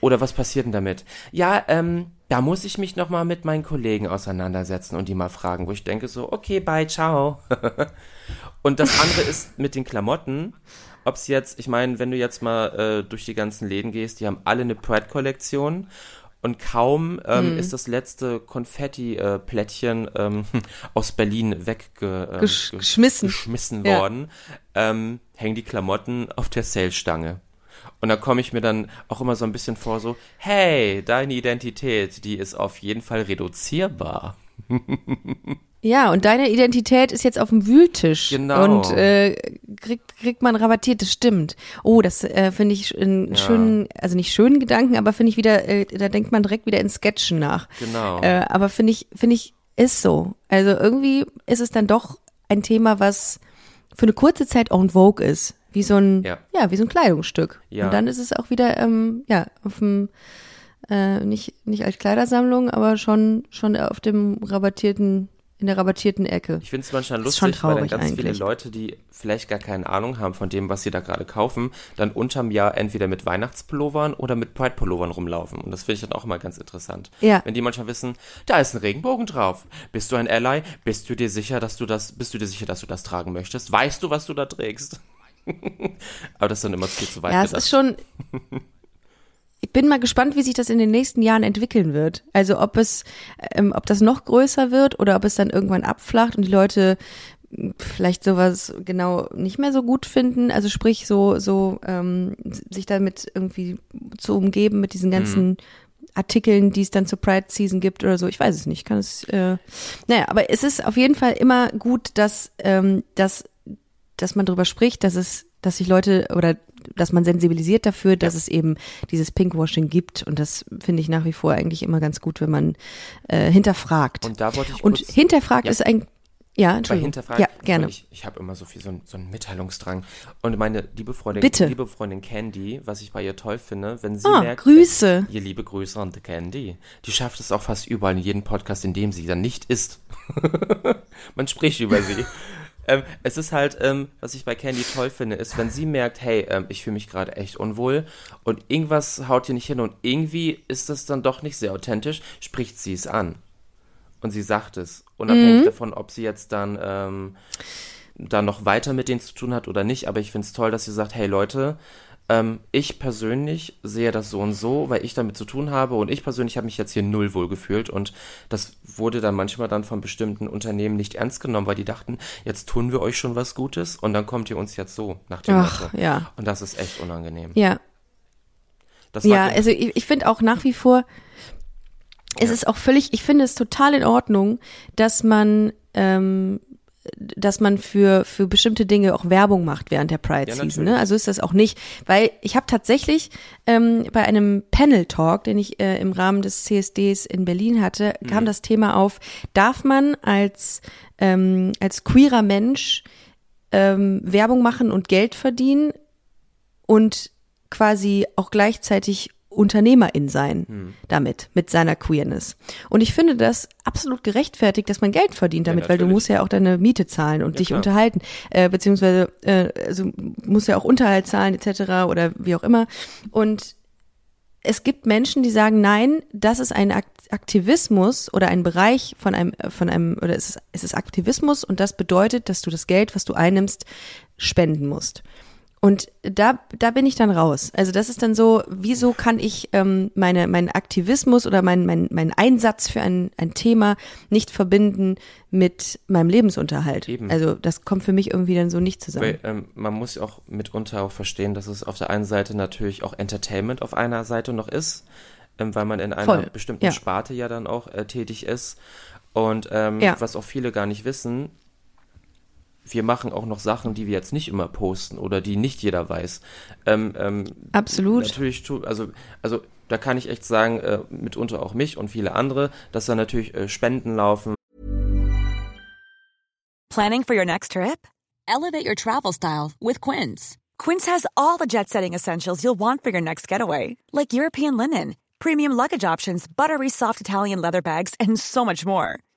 Oder was passiert denn damit? Ja, ähm, da muss ich mich nochmal mit meinen Kollegen auseinandersetzen und die mal fragen, wo ich denke so, okay, bye, ciao. und das andere ist mit den Klamotten. Ob's jetzt, ich meine, wenn du jetzt mal äh, durch die ganzen Läden gehst, die haben alle eine Pride-Kollektion und kaum ähm, ist das letzte Konfetti-Plättchen ähm, aus Berlin wegge ähm, Gesch ge- geschmissen. Ja. worden, ähm, hängen die Klamotten auf der Sale-Stange. Und da komme ich mir dann auch immer so ein bisschen vor, so, hey, deine Identität, die ist auf jeden Fall reduzierbar. Ja, und deine Identität ist jetzt auf dem Wühltisch. Genau. Und äh, kriegt, kriegt man rabattiert, das stimmt. Oh, das äh, finde ich einen Ja. schönen, also nicht schönen Gedanken, aber finde ich wieder, äh, da denkt man direkt wieder in Sketchen nach. Genau. Äh, aber finde ich, finde ich, ist so. Also irgendwie ist es dann doch ein Thema, was für eine kurze Zeit en vogue ist, wie so ein, Ja. ja, wie so ein Kleidungsstück. Ja. Und dann ist es auch wieder, ähm, ja, auf dem, äh, nicht, nicht als Kleidersammlung, aber schon, schon auf dem rabattierten, in der rabattierten Ecke. Ich finde es manchmal ist schon lustig, weil dann ganz viele eigentlich. Leute, die vielleicht gar keine Ahnung haben von dem, was sie da gerade kaufen, dann unterm Jahr entweder mit Weihnachtspullovern oder mit Pride-Pullovern rumlaufen. Und das finde ich dann auch immer ganz interessant. Ja. Wenn die manchmal wissen, da ist ein Regenbogen drauf. Bist du ein Ally? Bist du dir sicher, dass du das, bist du dir sicher, dass du das tragen möchtest? Weißt du, was du da trägst? Aber das ist dann immer viel zu weit Ja, es ist schon. Ich bin mal gespannt, wie sich das in den nächsten Jahren entwickeln wird. Also ob es, ähm, ob das noch größer wird oder ob es dann irgendwann abflacht und die Leute mh, vielleicht sowas genau nicht mehr so gut finden. Also sprich so so ähm, sich damit irgendwie zu umgeben mit diesen ganzen Artikeln, die es dann zur Pride Season gibt oder so. Ich weiß es nicht. Kann es. Äh, naja, aber es ist auf jeden Fall immer gut, dass ähm, dass dass man darüber spricht, dass es, dass sich Leute oder dass man sensibilisiert dafür, dass es eben dieses Pinkwashing gibt. Und das finde ich nach wie vor eigentlich immer ganz gut, wenn man äh, hinterfragt. Und da wollte ich Und kurz, hinterfragt Ja. ist ein ja, bei Entschuldigung. Hinterfragen, Ja, gerne. Ich, ich habe immer so viel so, ein- so einen Mitteilungsdrang. Und meine liebe Freundin, Bitte. liebe Freundin Candy, was ich bei ihr toll finde, wenn sie Ah, merkt, Grüße. Ihr liebe Grüße an Candy. Die schafft es auch fast überall in jedem Podcast, in dem sie dann nicht ist. Man spricht über sie. Ähm, es ist halt, ähm, was ich bei Candy toll finde, ist, wenn sie merkt, hey, ähm, ich fühle mich gerade echt unwohl und irgendwas haut hier nicht hin und irgendwie ist das dann doch nicht sehr authentisch, spricht sie es an. Und sie sagt es. Unabhängig Mhm. davon, ob sie jetzt dann, ähm, dann noch weiter mit denen zu tun hat oder nicht. Aber ich finde es toll, dass sie sagt, hey Leute, ähm, ich persönlich sehe das so und so, weil ich damit zu tun habe und ich persönlich habe mich jetzt hier null wohl gefühlt und das wurde dann manchmal dann von bestimmten Unternehmen nicht ernst genommen, weil die dachten, jetzt tun wir euch schon was Gutes und dann kommt ihr uns jetzt so nach dem Ach, Motto. ja. Und das ist echt unangenehm. Ja, Das ja, also ich, ich finde auch nach wie vor, es ist auch völlig, ich finde es total in Ordnung, dass man, ähm, dass man für, für bestimmte Dinge auch Werbung macht während der Pride Ja, Season. Ne? Also ist das auch nicht, weil ich habe tatsächlich ähm, bei einem Panel Talk, den ich äh, im Rahmen des CSDs in Berlin hatte, Mhm. kam das Thema auf, darf man als, ähm, als queerer Mensch ähm, Werbung machen und Geld verdienen und quasi auch gleichzeitig Unternehmerin sein Hm. damit, mit seiner Queerness. Und ich finde das absolut gerechtfertigt, dass man Geld verdient damit, weil du musst ja auch deine Miete zahlen und dich klar. unterhalten, äh, beziehungsweise äh, also musst ja auch Unterhalt zahlen etc. oder wie auch immer. Und es gibt Menschen, die sagen, nein, das ist ein Akt- Aktivismus oder ein Bereich von einem, von einem, oder es ist, es ist Aktivismus und das bedeutet, dass du das Geld, was du einnimmst, spenden musst. Und da, da bin ich dann raus. Also das ist dann so, wieso kann ich ähm, meine, meinen Aktivismus oder meinen mein, mein Einsatz für ein, ein Thema nicht verbinden mit meinem Lebensunterhalt? Eben. Also das kommt für mich irgendwie dann so nicht zusammen. Weil, ähm, man muss ja auch mitunter auch verstehen, dass es auf der einen Seite natürlich auch Entertainment auf einer Seite noch ist, ähm, weil man in einer Voll, bestimmten ja. Sparte ja dann auch äh, tätig ist. Und ähm, Ja. was auch viele gar nicht wissen, wir machen auch noch Sachen, die wir jetzt nicht immer posten oder die nicht jeder weiß. Ähm, ähm, Absolut. Natürlich, tu- also, also da kann ich echt sagen, äh, mitunter auch mich und viele andere, dass da natürlich äh, Spenden laufen, Planning for your next trip? Elevate your travel style with Quince. Quince has all the jet setting essentials you'll want for your next getaway, like European linen, premium luggage options, buttery soft Italian leather bags, and so much more.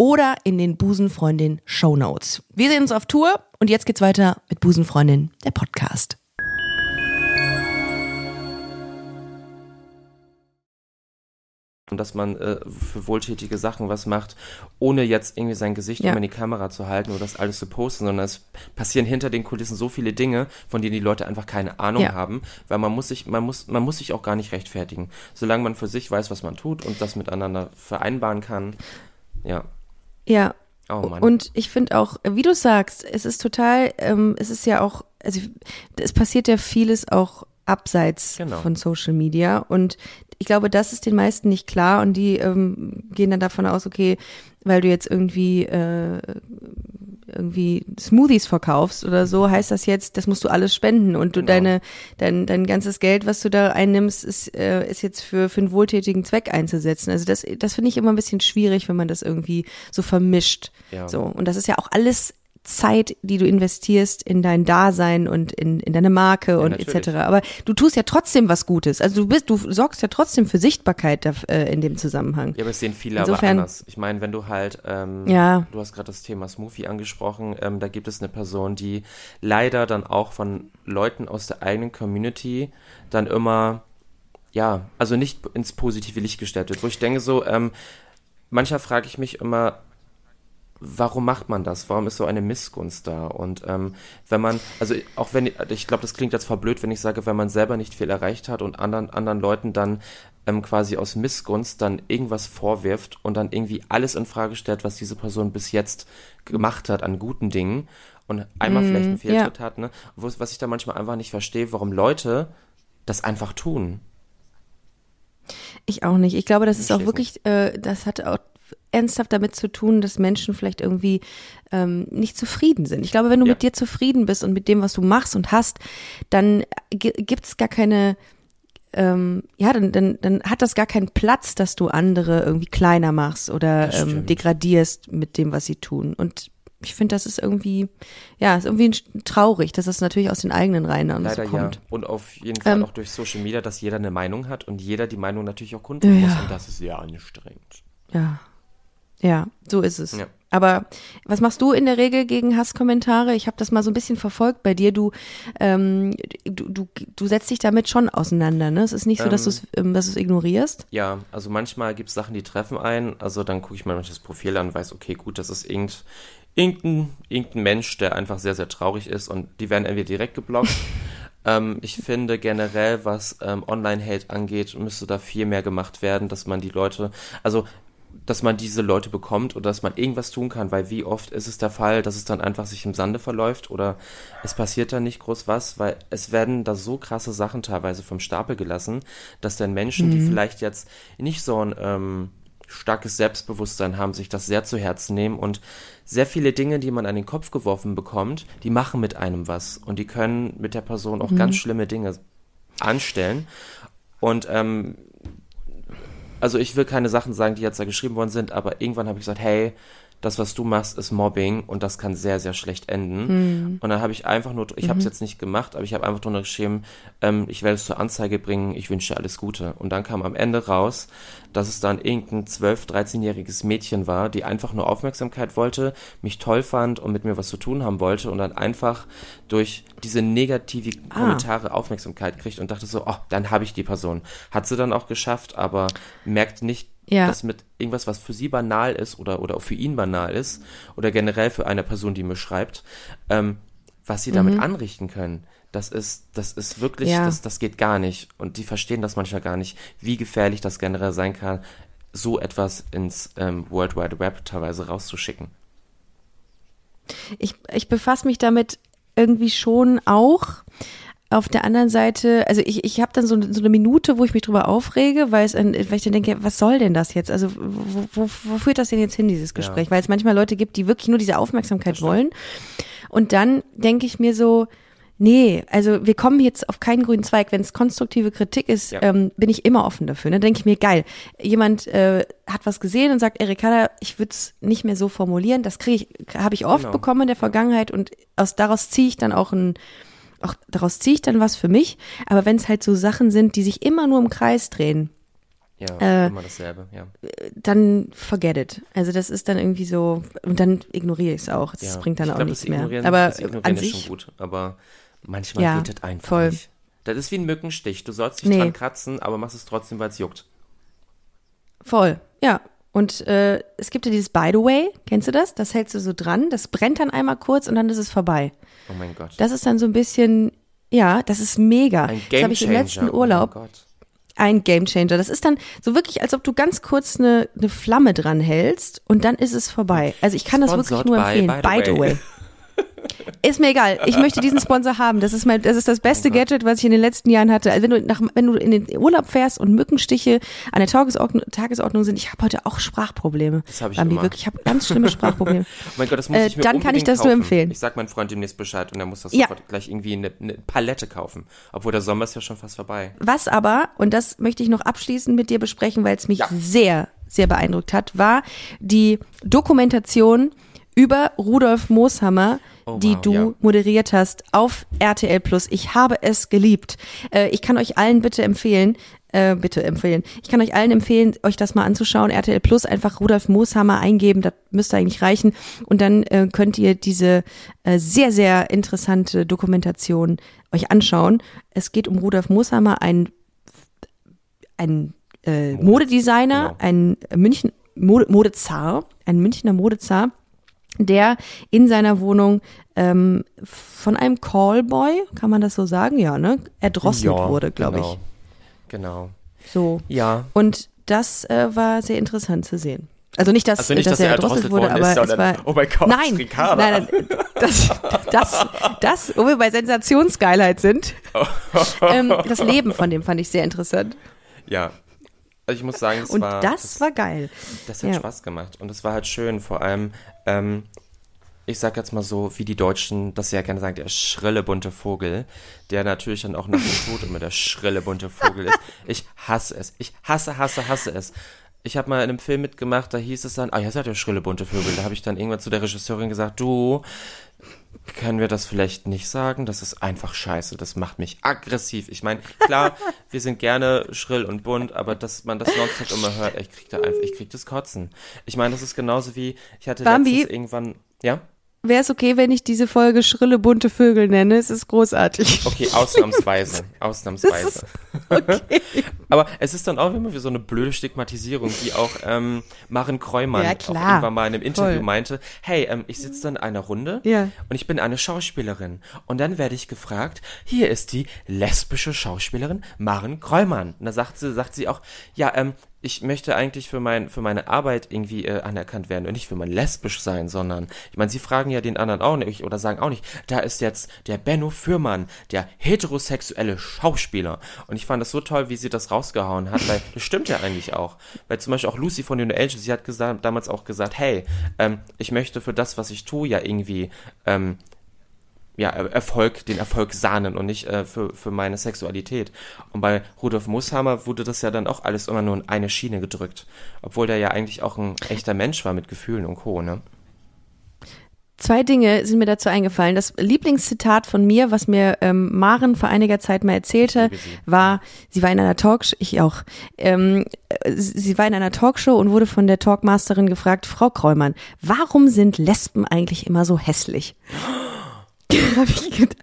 oder in den Busenfreundin Show Notes. Wir sehen uns auf Tour und jetzt geht's weiter mit Busenfreundin, der Podcast. Und dass man äh, für wohltätige Sachen was macht, ohne jetzt irgendwie sein Gesicht Ja. immer in die Kamera zu halten oder das alles zu posten, sondern es passieren hinter den Kulissen so viele Dinge, von denen die Leute einfach keine Ahnung Ja. haben, weil man muss sich, man muss, man muss sich auch gar nicht rechtfertigen. Solange man für sich weiß, was man tut und das miteinander vereinbaren kann. Ja. Ja. Oh Mann. Und ich finde auch, wie du sagst, es ist total, ähm, es ist ja auch, also es passiert ja vieles auch abseits Genau. von Social Media und ich glaube, das ist den meisten nicht klar und die ähm, gehen dann davon aus, okay, weil du jetzt irgendwie äh, irgendwie Smoothies verkaufst oder so, heißt das jetzt, das musst du alles spenden und du Genau. deine dein dein ganzes Geld, was du da einnimmst, ist äh, ist jetzt für für einen wohltätigen Zweck einzusetzen. Also das das finde ich immer ein bisschen schwierig, wenn man das irgendwie so vermischt. Ja. So und das ist ja auch alles Zeit, die du investierst in dein Dasein und in, in deine Marke und natürlich. etc. Aber du tust ja trotzdem was Gutes. Also du bist, du sorgst ja trotzdem für Sichtbarkeit äh, in dem Zusammenhang. Ja, aber es sehen viele aber Insofern- anders. Ich meine, wenn du halt, ähm, Ja. du hast gerade das Thema Smoothie angesprochen, ähm, da gibt es eine Person, die leider dann auch von Leuten aus der eigenen Community dann immer, ja, also nicht ins positive Licht gestellt wird, wo ich denke so, ähm, manchmal frage ich mich immer, warum macht man das? Warum ist so eine Missgunst da? Und ähm, wenn man, also auch wenn, ich glaube, das klingt jetzt verblöd, wenn ich sage, wenn man selber nicht viel erreicht hat und anderen, anderen Leuten dann ähm, quasi aus Missgunst dann irgendwas vorwirft und dann irgendwie alles in Frage stellt, was diese Person bis jetzt gemacht hat an guten Dingen und einmal vielleicht einen Fehltritt hat, ne? Wo, was ich da manchmal einfach nicht verstehe, warum Leute das einfach tun. Ich auch nicht. Ich glaube, das ist auch wirklich, äh, das hat auch ernsthaft damit zu tun, dass Menschen vielleicht irgendwie ähm, nicht zufrieden sind. Ich glaube, wenn du Ja. mit dir zufrieden bist und mit dem, was du machst und hast, dann gibt es gar keine, ähm, ja, dann, dann, dann hat das gar keinen Platz, dass du andere irgendwie kleiner machst oder ähm, degradierst mit dem, was sie tun. Und ich finde, das ist irgendwie, ja, ist irgendwie traurig, dass das natürlich aus den eigenen Reihen an Leider so kommt. ja. Und auf jeden Fall Ähm, auch durch Social Media, dass jeder eine Meinung hat und jeder die Meinung natürlich auch kundtun Ja. muss. Und das ist sehr anstrengend. Ja. Ja, so ist es. Ja. Aber was machst du in der Regel gegen Hasskommentare? Ich habe das mal so ein bisschen verfolgt bei dir. Du, ähm, du, du, du setzt dich damit schon auseinander, ne? Es ist nicht so, dass du es ähm, ignorierst. Ja, also manchmal gibt es Sachen, die treffen ein. Also dann gucke ich mir das Profil an und weiß, okay, gut, das ist irgend, irgendein, irgendein Mensch, der einfach sehr, sehr traurig ist und die werden entweder direkt geblockt. ähm, ich finde generell, was ähm, Online-Hate angeht, müsste da viel mehr gemacht werden, dass man die Leute, also dass man diese Leute bekommt oder dass man irgendwas tun kann, weil wie oft ist es der Fall, dass es dann einfach sich im Sande verläuft oder es passiert dann nicht groß was, weil es werden da so krasse Sachen teilweise vom Stapel gelassen, dass dann Menschen, die vielleicht jetzt nicht so ein ähm, starkes Selbstbewusstsein haben, sich das sehr zu Herzen nehmen und sehr viele Dinge, die man an den Kopf geworfen bekommt, die machen mit einem was und die können mit der Person auch ganz schlimme Dinge anstellen. Und ähm, also ich will keine Sachen sagen, die jetzt da geschrieben worden sind, aber irgendwann habe ich gesagt, hey, das, was du machst, ist Mobbing und das kann sehr, sehr schlecht enden. Und dann habe ich einfach nur, ich habe es jetzt nicht gemacht, aber ich habe einfach drunter geschrieben, ähm, ich werde es zur Anzeige bringen, ich wünsche dir alles Gute. Und dann kam am Ende raus, dass es dann irgendein 12-, 13-jähriges Mädchen war, die einfach nur Aufmerksamkeit wollte, mich toll fand und mit mir was zu tun haben wollte und dann einfach durch diese negative Kommentare Aufmerksamkeit kriegt und dachte so, oh, dann habe ich die Person. Hat sie dann auch geschafft, aber merkt nicht, Ja. dass mit irgendwas, was für sie banal ist oder, oder auch für ihn banal ist oder generell für eine Person, die mir schreibt, ähm, was sie damit anrichten können. Das ist, das ist wirklich, Ja. das, das geht gar nicht. Und die verstehen das manchmal gar nicht, wie gefährlich das generell sein kann, so etwas ins ähm, World Wide Web teilweise rauszuschicken. Ich, ich befasse mich damit irgendwie schon auch. Auf der anderen Seite, also ich, ich habe dann so, so eine Minute, wo ich mich drüber aufrege, weil, es, weil ich dann denke, was soll denn das jetzt? Also wo, wo, wo führt das denn jetzt hin, dieses Gespräch? Weil es manchmal Leute gibt, die wirklich nur diese Aufmerksamkeit wollen. Und dann denke ich mir so, nee, also wir kommen jetzt auf keinen grünen Zweig. Wenn es konstruktive Kritik ist, Ja. ähm, bin ich immer offen dafür. Dann denke ich mir, geil, jemand äh, hat was gesehen und sagt, Erika, ich würde es nicht mehr so formulieren. Das kriege ich, habe ich oft Genau. bekommen in der Vergangenheit und aus daraus ziehe ich dann auch ein auch daraus ziehe ich dann was für mich. Aber wenn es halt so Sachen sind, die sich immer nur im Kreis drehen, Ja, Äh, immer dasselbe, ja. dann forget it. Also das ist dann irgendwie so, und dann ignoriere ich es auch. Das ja. bringt dann auch glaub, nichts mehr. Aber äh, an ist sich, schon gut, aber manchmal Ja, geht das einfach voll. nicht. Das ist wie ein Mückenstich. Du sollst dich Nee. dran kratzen, aber machst es trotzdem, weil es juckt. voll, ja. Und äh, es gibt ja dieses By the way, kennst du das? Das hältst du so dran, das brennt dann einmal kurz und dann ist es vorbei. Oh mein Gott. Das ist dann so ein bisschen, ja, das ist mega. ein das habe ich im letzten Urlaub. Oh mein Gott. ein Gamechanger. Das ist dann so wirklich, als ob du ganz kurz eine, eine Flamme dran hältst und dann ist es vorbei. Also ich kann das wirklich Sponsored nur by empfehlen. By the Way. Ist mir egal. Ich möchte diesen Sponsor haben. Das ist mein, das ist das beste. Gadget, was ich in den letzten Jahren hatte. Also wenn du nach, wenn du in den Urlaub fährst und Mückenstiche an der Tagesordnung, Tagesordnung sind, ich habe heute auch Sprachprobleme. Das hab ich Bambi, immer. wirklich, ich habe ganz schlimme Sprachprobleme. Oh mein Gott, das muss Äh, ich mir dann kann ich das nur kaufen. empfehlen. Ich sag meinem Freund demnächst Bescheid und er muss das Ja. sofort gleich irgendwie eine, eine Palette kaufen. Obwohl der Sommer ist ja schon fast vorbei. Was aber, und das möchte ich noch abschließend mit dir besprechen, weil es mich Ja. sehr, sehr beeindruckt hat, war die Dokumentation über Rudolf Mooshammer, Oh, die wow, du ja. moderiert hast auf RTL Plus. Ich habe es geliebt. Äh, ich kann euch allen bitte empfehlen, äh, bitte empfehlen. Ich kann euch allen empfehlen, euch das mal anzuschauen. RTL Plus einfach Rudolf Mooshammer eingeben, das müsste eigentlich reichen. Und dann äh, könnt ihr diese äh, sehr, sehr interessante Dokumentation euch anschauen. Es geht um Rudolf Mooshammer, ein ein äh, Modedesigner, genau. ein München Mode, Modezar, ein Münchner Modezar, der in seiner Wohnung ähm, von einem Callboy, kann man das so sagen, ja, ne, erdrosselt wurde, glaube genau. ich. Genau. So. Ja. Und das äh, war sehr interessant zu sehen. Also nicht, dass, Also nicht, dass, dass er er erdrosselt wurde, aber ist, es war. oh mein Gott, nein, Ricarda. nein, nein, das, das, das, wo wir bei Sensationsgeilheit sind. ähm, das Leben von dem fand ich sehr interessant. Ja. Also ich muss sagen, es Und war. das, war geil. Das hat Ja. Spaß gemacht und es war halt schön, vor allem, ähm, ich sag jetzt mal so, wie die Deutschen das ja gerne sagen, der schrille bunte Vogel, der natürlich dann auch nach dem Tod immer der schrille bunte Vogel ist. Ich hasse es. Ich hasse, hasse, hasse es. Ich habe mal in einem Film mitgemacht, da hieß es dann, ah ja, seid ihr schrille bunte Vögel. Da habe ich dann irgendwann zu der Regisseurin gesagt, du, können wir das vielleicht nicht sagen? Das ist einfach scheiße. Das macht mich aggressiv. Ich meine, klar, wir sind gerne schrill und bunt, aber dass man das nonstop immer hört, ich krieg da einfach, ich krieg das Kotzen. Ich meine, das ist genauso wie, ich hatte Bambi? letztens irgendwann, ja? Wäre es okay, wenn ich diese Folge schrille bunte Vögel nenne? Es ist großartig. Okay, ausnahmsweise. Ausnahmsweise. Okay. Aber es ist dann auch immer wie so eine blöde Stigmatisierung, wie auch ähm, Maren Kreumann Ja, auch irgendwann mal in einem Interview Voll. meinte, hey, ähm, ich sitze dann in einer Runde Ja. und ich bin eine Schauspielerin. Und dann werde ich gefragt, hier ist die lesbische Schauspielerin Maren Kreumann. Und da sagt sie, sagt sie auch, ja, ähm, ich möchte eigentlich für, mein, für meine Arbeit irgendwie äh, anerkannt werden und nicht für mein lesbisch sein, sondern, ich meine, sie fragen ja den anderen auch nicht oder sagen auch nicht, da ist jetzt der Benno Fürmann, der heterosexuelle Schauspieler. Und ich fand das so toll, wie sie das rausgehauen hat, weil das stimmt ja eigentlich auch. Weil zum Beispiel auch Lucy von den Angels, sie hat gesagt, damals auch gesagt, hey, ähm, ich möchte für das, was ich tue, ja irgendwie ähm, ja, Erfolg, den Erfolg sahnen und nicht äh, für, für meine Sexualität. Und bei Rudolf Mooshammer wurde das ja dann auch alles immer nur in eine Schiene gedrückt. Obwohl der ja eigentlich auch ein echter Mensch war mit Gefühlen und Co., ne? Zwei Dinge sind mir dazu eingefallen. Das Lieblingszitat von mir, was mir ähm, Maren vor einiger Zeit mal erzählte, war, sie war in einer Talkshow, ich auch, ähm, äh, sie war in einer Talkshow und wurde von der Talkmasterin gefragt, Frau Kreumann, warum sind Lesben eigentlich immer so hässlich? Da hab ich gedacht,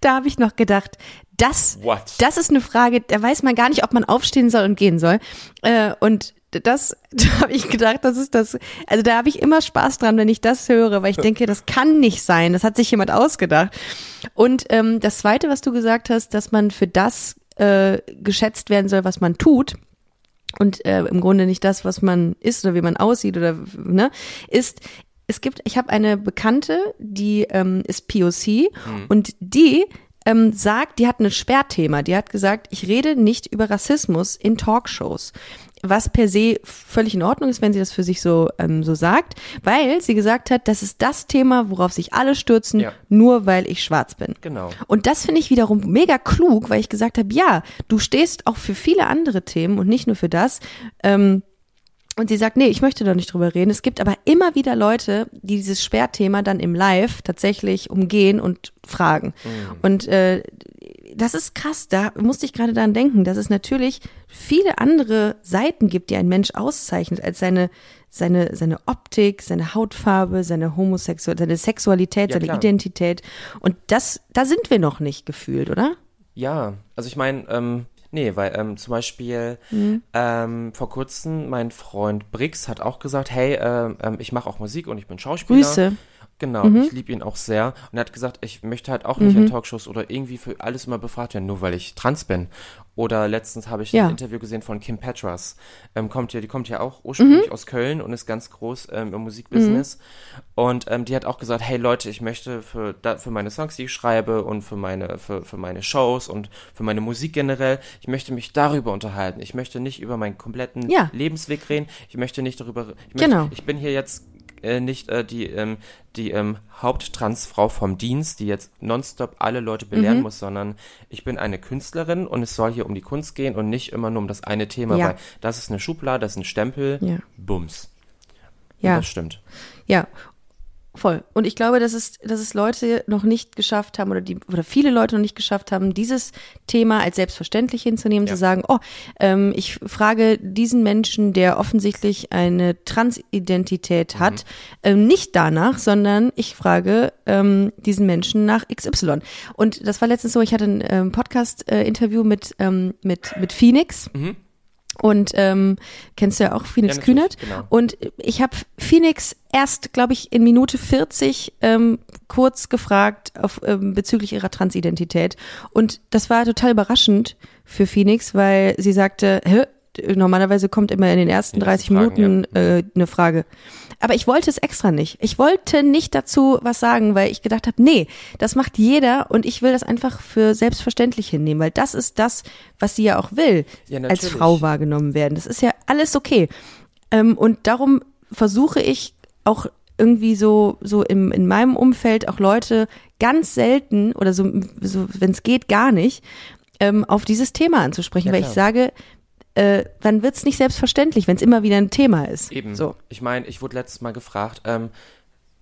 da habe ich noch gedacht, das, What? das ist eine Frage, da weiß man gar nicht, ob man aufstehen soll und gehen soll. Äh, und das, da habe ich gedacht, das ist das, also da habe ich immer Spaß dran, wenn ich das höre, weil ich denke, das kann nicht sein, das hat sich jemand ausgedacht. Und ähm, das Zweite, was du gesagt hast, dass man für das äh, geschätzt werden soll, was man tut, und äh, im Grunde nicht das, was man ist oder wie man aussieht oder ne, ist es gibt, ich habe eine Bekannte, die ähm, ist POC und die ähm, sagt, die hat ein Sperrthema. Die hat gesagt, ich rede nicht über Rassismus in Talkshows. Was per se völlig in Ordnung ist, wenn sie das für sich so, ähm, so sagt, weil sie gesagt hat, das ist das Thema, worauf sich alle stürzen, Ja. nur weil ich schwarz bin. Genau. Und das finde ich wiederum mega klug, weil ich gesagt habe, ja, du stehst auch für viele andere Themen und nicht nur für das. Ähm, und sie sagt, nee, ich möchte da nicht drüber reden. Es gibt aber immer wieder Leute, die dieses Sperrthema dann im Live tatsächlich umgehen und fragen. Und äh, das ist krass, da musste ich gerade daran denken, dass es natürlich viele andere Seiten gibt, die ein Mensch auszeichnet, als seine, seine, seine Optik, seine Hautfarbe, seine Homosexualität, seine Sexualität, Ja, seine klar. Identität. Und das, da sind wir noch nicht gefühlt, oder? Ja, also ich meine, ähm, nee, weil ähm, zum Beispiel Mhm. ähm, vor kurzem mein Freund Brix hat auch gesagt, hey, ähm, ich mache auch Musik und ich bin Schauspieler. Grüße. Genau, ich liebe ihn auch sehr. Und er hat gesagt, ich möchte halt auch nicht Mhm. in Talkshows oder irgendwie für alles immer befragt werden, nur weil ich trans bin. Oder letztens habe ich Ja. ein Interview gesehen von Kim Petras. Ähm, kommt ja, die kommt ja auch Mhm. ursprünglich aus Köln und ist ganz groß ähm, im Musikbusiness. Und ähm, die hat auch gesagt, hey Leute, ich möchte für, da, für meine Songs, die ich schreibe und für meine, für, für meine Shows und für meine Musik generell, ich möchte mich darüber unterhalten. Ich möchte nicht über meinen kompletten Ja. Lebensweg reden. Ich möchte nicht darüber, ich, Genau. ich bin hier jetzt äh, nicht äh, die, ähm, die ähm, Haupttransfrau vom Dienst, die jetzt nonstop alle Leute Mhm. belehren muss, sondern ich bin eine Künstlerin und es soll hier um die Kunst gehen und nicht immer nur um das eine Thema, Ja. weil das ist eine Schublade, das ist ein Stempel, Ja. Bums. Ja. Und das stimmt. Ja, voll. Und ich glaube, dass es, dass es Leute noch nicht geschafft haben oder die oder viele Leute noch nicht geschafft haben, dieses Thema als selbstverständlich hinzunehmen, Ja. zu sagen, oh, ähm, ich frage diesen Menschen, der offensichtlich eine Transidentität hat, ähm, nicht danach, sondern ich frage ähm, diesen Menschen nach XY. Und das war letztens so, ich hatte ein ähm, Podcast-Interview mit, ähm, mit, mit Phoenix. Und ähm, kennst du ja auch Phoenix Ja, Kühnert. genau. Und ich habe Phoenix erst, glaube ich, in Minute 40 ähm, kurz gefragt auf, ähm, bezüglich ihrer Transidentität. Und das war total überraschend für Phoenix, weil sie sagte, Hä? Normalerweise kommt immer in den ersten Die 30 ersten Fragen, Minuten äh, eine Frage. Aber ich wollte es extra nicht. Ich wollte nicht dazu was sagen, weil ich gedacht habe, nee, das macht jeder und ich will das einfach für selbstverständlich hinnehmen, weil das ist das, was sie ja auch will, Ja, als. Frau wahrgenommen werden. Das ist ja alles okay. Ähm, und darum versuche ich auch irgendwie so, so im, in meinem Umfeld auch Leute ganz selten oder so, so wenn es geht, gar nicht, ähm, auf dieses Thema anzusprechen, Ja, weil klar. ich sage, äh, dann wird's nicht selbstverständlich, wenn es immer wieder ein Thema ist. Eben. So. Ich meine, ich wurde letztes Mal gefragt, ähm,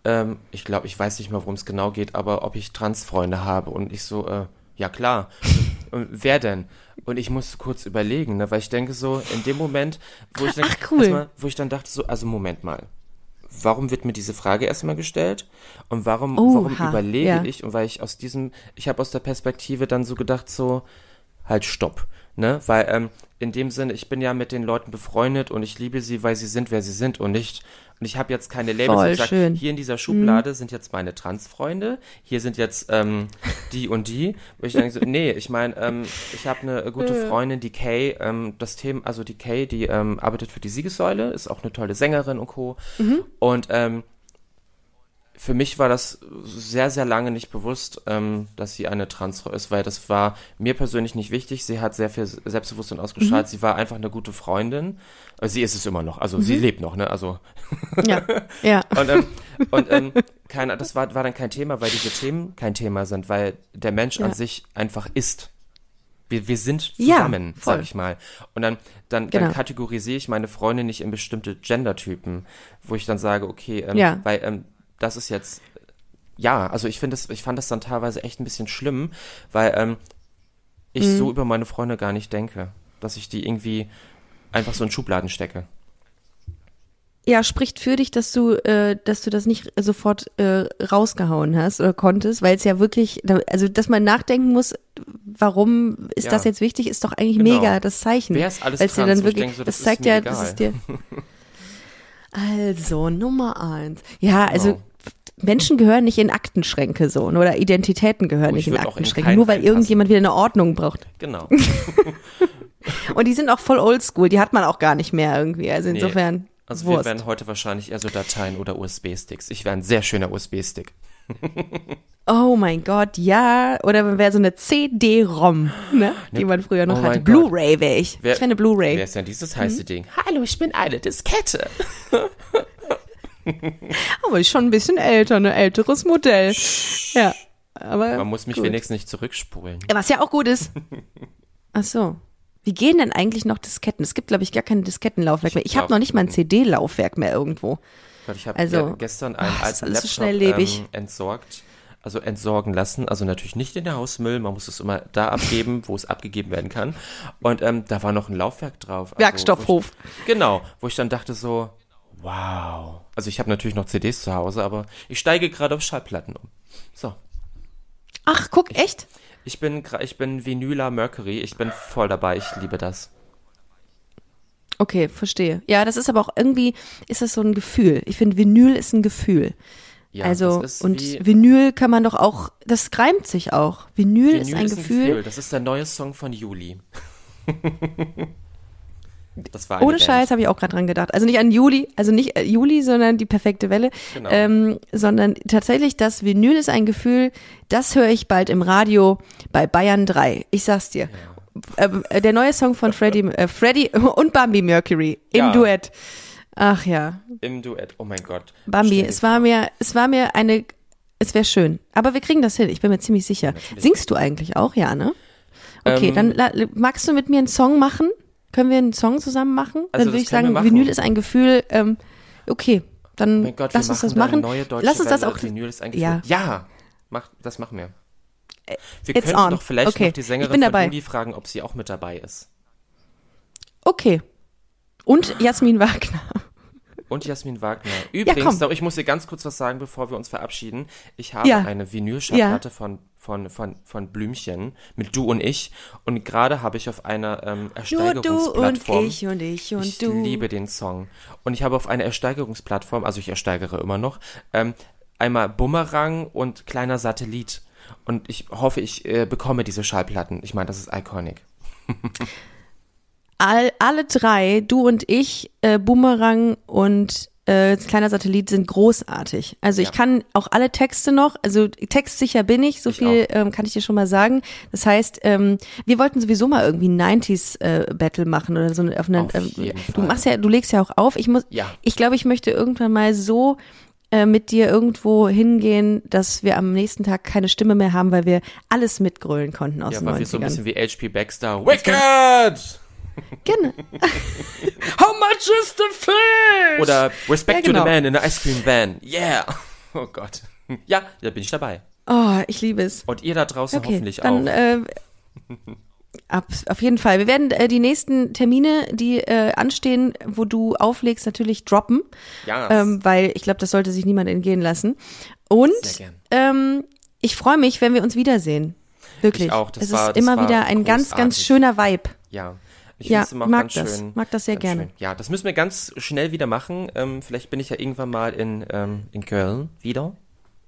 ähm, ich glaube, ich weiß nicht mehr, worum es genau geht, aber ob ich Transfreunde habe. Und ich so, äh, ja klar. Und wer denn? Und ich musste kurz überlegen, ne, weil ich denke so, in dem Moment, wo ich dann, Ach, cool. erstmal, wo ich dann dachte so, also Moment mal. Warum wird mir diese Frage erstmal gestellt? Und warum, Oha, warum überlege ja. ich? Und weil ich aus diesem, ich habe aus der Perspektive dann so gedacht, so, halt stopp. Ne? Weil ähm, in dem Sinne, ich bin ja mit den Leuten befreundet und ich liebe sie, weil sie sind, wer sie sind und nicht. Und ich habe jetzt keine Labels. Voll und ich sag, schön. Hier in dieser Schublade sind jetzt meine Transfreunde, hier sind jetzt ähm, die und die. Wo ich denke so, nee, ich meine, ähm, ich habe eine gute Freundin, die Kay, ähm, das Thema, also die Kay, die ähm, arbeitet für die Siegessäule, ist auch eine tolle Sängerin und Co. Und ähm, für mich war das sehr, sehr lange nicht bewusst, ähm, dass sie eine Transfrau ist, weil das war mir persönlich nicht wichtig. Sie hat sehr viel Selbstbewusstsein ausgestrahlt. Sie war einfach eine gute Freundin. Äh, Sie ist es immer noch. Also sie lebt noch, ne? Also Ja, ja. und, ähm, und ähm, kein, das war, war dann kein Thema, weil diese Themen kein Thema sind, weil der Mensch Ja. an sich einfach ist. Wir, wir sind Ja, zusammen, voll. sag ich mal. Und dann, dann, Genau. dann kategorisiere ich meine Freunde nicht in bestimmte Gendertypen, wo ich dann sage, okay, ähm, Ja. weil ähm, das ist jetzt, ja, also ich finde das, ich fand das dann teilweise echt ein bisschen schlimm, weil ähm, ich Mhm. so über meine Freunde gar nicht denke, dass ich die irgendwie einfach so in Schubladen stecke. Ja, spricht für dich, dass du, äh, dass du das nicht sofort äh, rausgehauen hast oder konntest, weil es ja wirklich, also dass man nachdenken muss, warum ist Ja. das jetzt wichtig, ist doch eigentlich Genau. mega das Zeichen. Wer ist alles Weil's dir trans? dann wirklich, so, das, das zeigt ja, egal. das ist dir. Also Nummer eins. Ja, also Genau. Menschen gehören nicht in Aktenschränke so oder Identitäten gehören Oh, nicht ich in in Aktenschränke, keinen nur weil irgendjemand wieder eine Ordnung braucht. Genau. Und die sind auch voll oldschool, die hat man auch gar nicht mehr irgendwie. Also Nee. insofern. Also wir Wurst. werden heute wahrscheinlich eher so Dateien oder USB-Sticks. Ich wäre ein sehr schöner USB-Stick. Oh mein Gott, ja. Oder wäre so eine CD-ROM, ne? die man früher noch Oh hatte. Blu-ray wäre ich. Wer- ich wäre eine Blu-ray. Wer ist denn dieses heiße Ding? Hallo, ich bin eine Diskette. Aber ist schon ein bisschen älter, ein älteres Modell. Ja. Aber Man muss mich gut. wenigstens nicht zurückspulen. Was ja auch gut ist. Ach so. Wie gehen denn eigentlich noch Disketten? Es gibt, glaube ich, gar kein Diskettenlaufwerk mehr. Ich habe noch nicht mal ein CD-Laufwerk mehr irgendwo. Gott, ich habe Also, gestern einen ist alten so Laptop schnelllebig. ähm, entsorgt. also entsorgen lassen. Also natürlich nicht in der Hausmüll, man muss es immer da abgeben, wo es abgegeben werden kann. Und ähm, da war noch ein Laufwerk drauf. Also, Werkstoffhof. Ich, genau, wo ich dann dachte so, wow. Also ich habe natürlich noch CDs zu Hause, aber ich steige gerade auf Schallplatten um. So. Ach, guck, echt? Ich bin, ich bin Vinyla Mercury, ich bin voll dabei, ich liebe das. Okay, verstehe. Ja, das ist aber auch irgendwie, ist das so ein Gefühl. Ich finde, Vinyl ist ein Gefühl. Ja, also, das ist und Vinyl kann man doch auch, das reimt sich auch. Vinyl, ist ein Gefühl. Das ist der neue Song von Juli. Ohne Band. Scheiß habe ich auch gerade dran gedacht. Also nicht an Juli, also nicht äh, Juli, sondern die perfekte Welle, Genau. ähm, sondern tatsächlich das Vinyl ist ein Gefühl, das höre ich bald im Radio bei Bayern 3. Ich sag's dir. Ähm, äh, der neue Song von Freddie, äh, Freddie und Bambi Mercury im Ja. Duett. Ach ja, Im Duett. Oh mein Gott. Bambi, es war mir, es war mir eine, es wäre schön. Aber wir kriegen das hin, ich bin mir ziemlich sicher. Singst du eigentlich auch, ja, ne? Okay, Ähm, dann magst du mit mir einen Song machen? Können wir einen Song zusammen machen? Also dann würde ich sagen. Vinyl ist ein Gefühl, ähm, okay, dann Oh Gott, lass uns das machen lass uns das auch. Vinyl ist ein Ja. Gefühl. Ja, mach, das machen wir. Wir it's könnten on. doch vielleicht Okay, noch die Sängerin ich von Juli fragen, ob sie auch mit dabei ist. Okay. Und Jasmin Wagner. Und Jasmin Wagner. Übrigens, doch, ich muss dir ganz kurz was sagen, bevor wir uns verabschieden. Ich habe Ja. eine Vinylschallplatte von, von, von, von Blümchen mit Du und ich. Und gerade habe ich auf einer ähm, Nur du und Ersteigerungsplattform. ich und ich und ich du. liebe den Song. Und ich habe auf einer Ersteigerungsplattform, also ich ersteigere immer noch, ähm, einmal Bumerang und kleiner Satellit. Und ich hoffe, ich äh, bekomme diese Schallplatten. Ich meine, das ist iconic. All, alle drei, du und ich, äh, Boomerang und äh, kleiner Satellit sind großartig. Also ich Ja. kann auch alle Texte noch, also textsicher bin ich, so Ich viel ähm, kann ich dir schon mal sagen. Das heißt, ähm, wir wollten sowieso mal irgendwie ein 90s äh, Battle machen oder so eine, auf einer, Auf jeden du machst ja, du legst ja auch auf. Ich muss, Ja. ich glaube, ich möchte irgendwann mal so äh, mit dir irgendwo hingehen, dass wir am nächsten Tag keine Stimme mehr haben, weil wir alles mitgrölen konnten aus Ja, den weil wir so ein 90ern. bisschen wie HP Baxter. Wicked! Genau. How much is the fish? Oder Respect Ja, to genau. the man in the ice cream van. Yeah. Oh Gott. Ja, da bin ich dabei. Oh, ich liebe es. Und ihr da draußen Okay, hoffentlich dann auch. äh, ab, auf jeden Fall. Wir werden äh, die nächsten Termine, die äh, anstehen, wo du auflegst, natürlich droppen, Ja. ähm, weil ich glaube, das sollte sich niemand entgehen lassen. Und ähm, ich freue mich, wenn wir uns wiedersehen. Wirklich. Ich auch, das es war- ist immer wieder ein ganz, ganz großartig. schöner Vibe. Ja. Ich Ja, mag ganz das. schön. Mag das sehr ganz gerne. Schön. Ja, das müssen wir ganz schnell wieder machen. Ähm, vielleicht bin ich ja irgendwann mal in, ähm, in Köln wieder.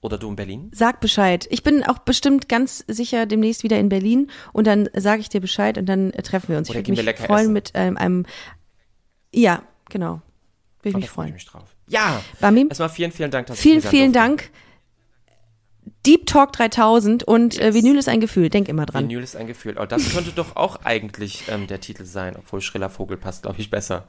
Oder du in Berlin. Sag Bescheid. Ich bin auch bestimmt ganz sicher demnächst wieder in Berlin und dann sage ich dir Bescheid und dann äh, treffen wir uns. Oder ich würde mich freuen essen. mit ähm, einem. Ja, genau. Würde ich Oh, mich da freue ich freuen. mich drauf. Ja. Bambi, Erstmal vielen, vielen Dank, dass vielen, ich vielen durfte. Dank. Deep Talk 3000 und äh. Vinyl ist ein Gefühl. Denk immer dran. Vinyl ist ein Gefühl. Oh, das könnte doch auch eigentlich ähm, der Titel sein, obwohl Schriller Vogel passt, glaube ich, besser.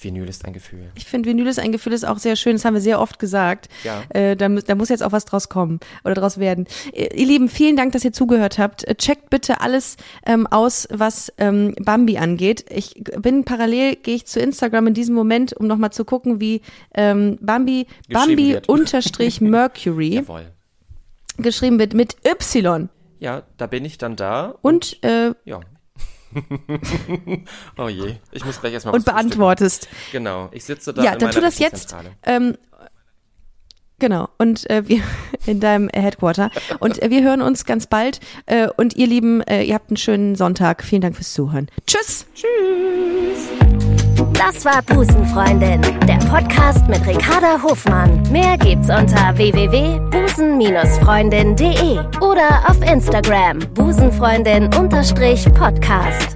Vinyl ist ein Gefühl. Ich finde, Vinyl ist ein Gefühl, ist auch sehr schön. Das haben wir sehr oft gesagt. Ja. Äh, da, da muss jetzt auch was draus kommen oder draus werden. Äh, ihr Lieben, vielen Dank, dass ihr zugehört habt. Äh, checkt bitte alles ähm, aus, was ähm, Bambi angeht. Ich bin parallel, gehe ich zu Instagram in diesem Moment, um nochmal zu gucken, wie ähm, Bambi, Bambi wird. unterstrich Mercury Jawohl. Geschrieben wird mit Y. Ja, da bin ich dann da. Und, äh, Ja. oh je. Ich muss gleich erstmal und beantwortest. Genau. Ich sitze da Ja, dann tu das jetzt. Ähm, genau. Und äh, wir in deinem Headquarter. Und äh, wir hören uns ganz bald. Äh, und ihr Lieben, äh, ihr habt einen schönen Sonntag. Vielen Dank fürs Zuhören. Tschüss. Das war Busenfreundin, der Podcast mit Ricarda Hofmann. Mehr gibt's unter www.busen-freundin.de oder auf Instagram busenfreundin-podcast.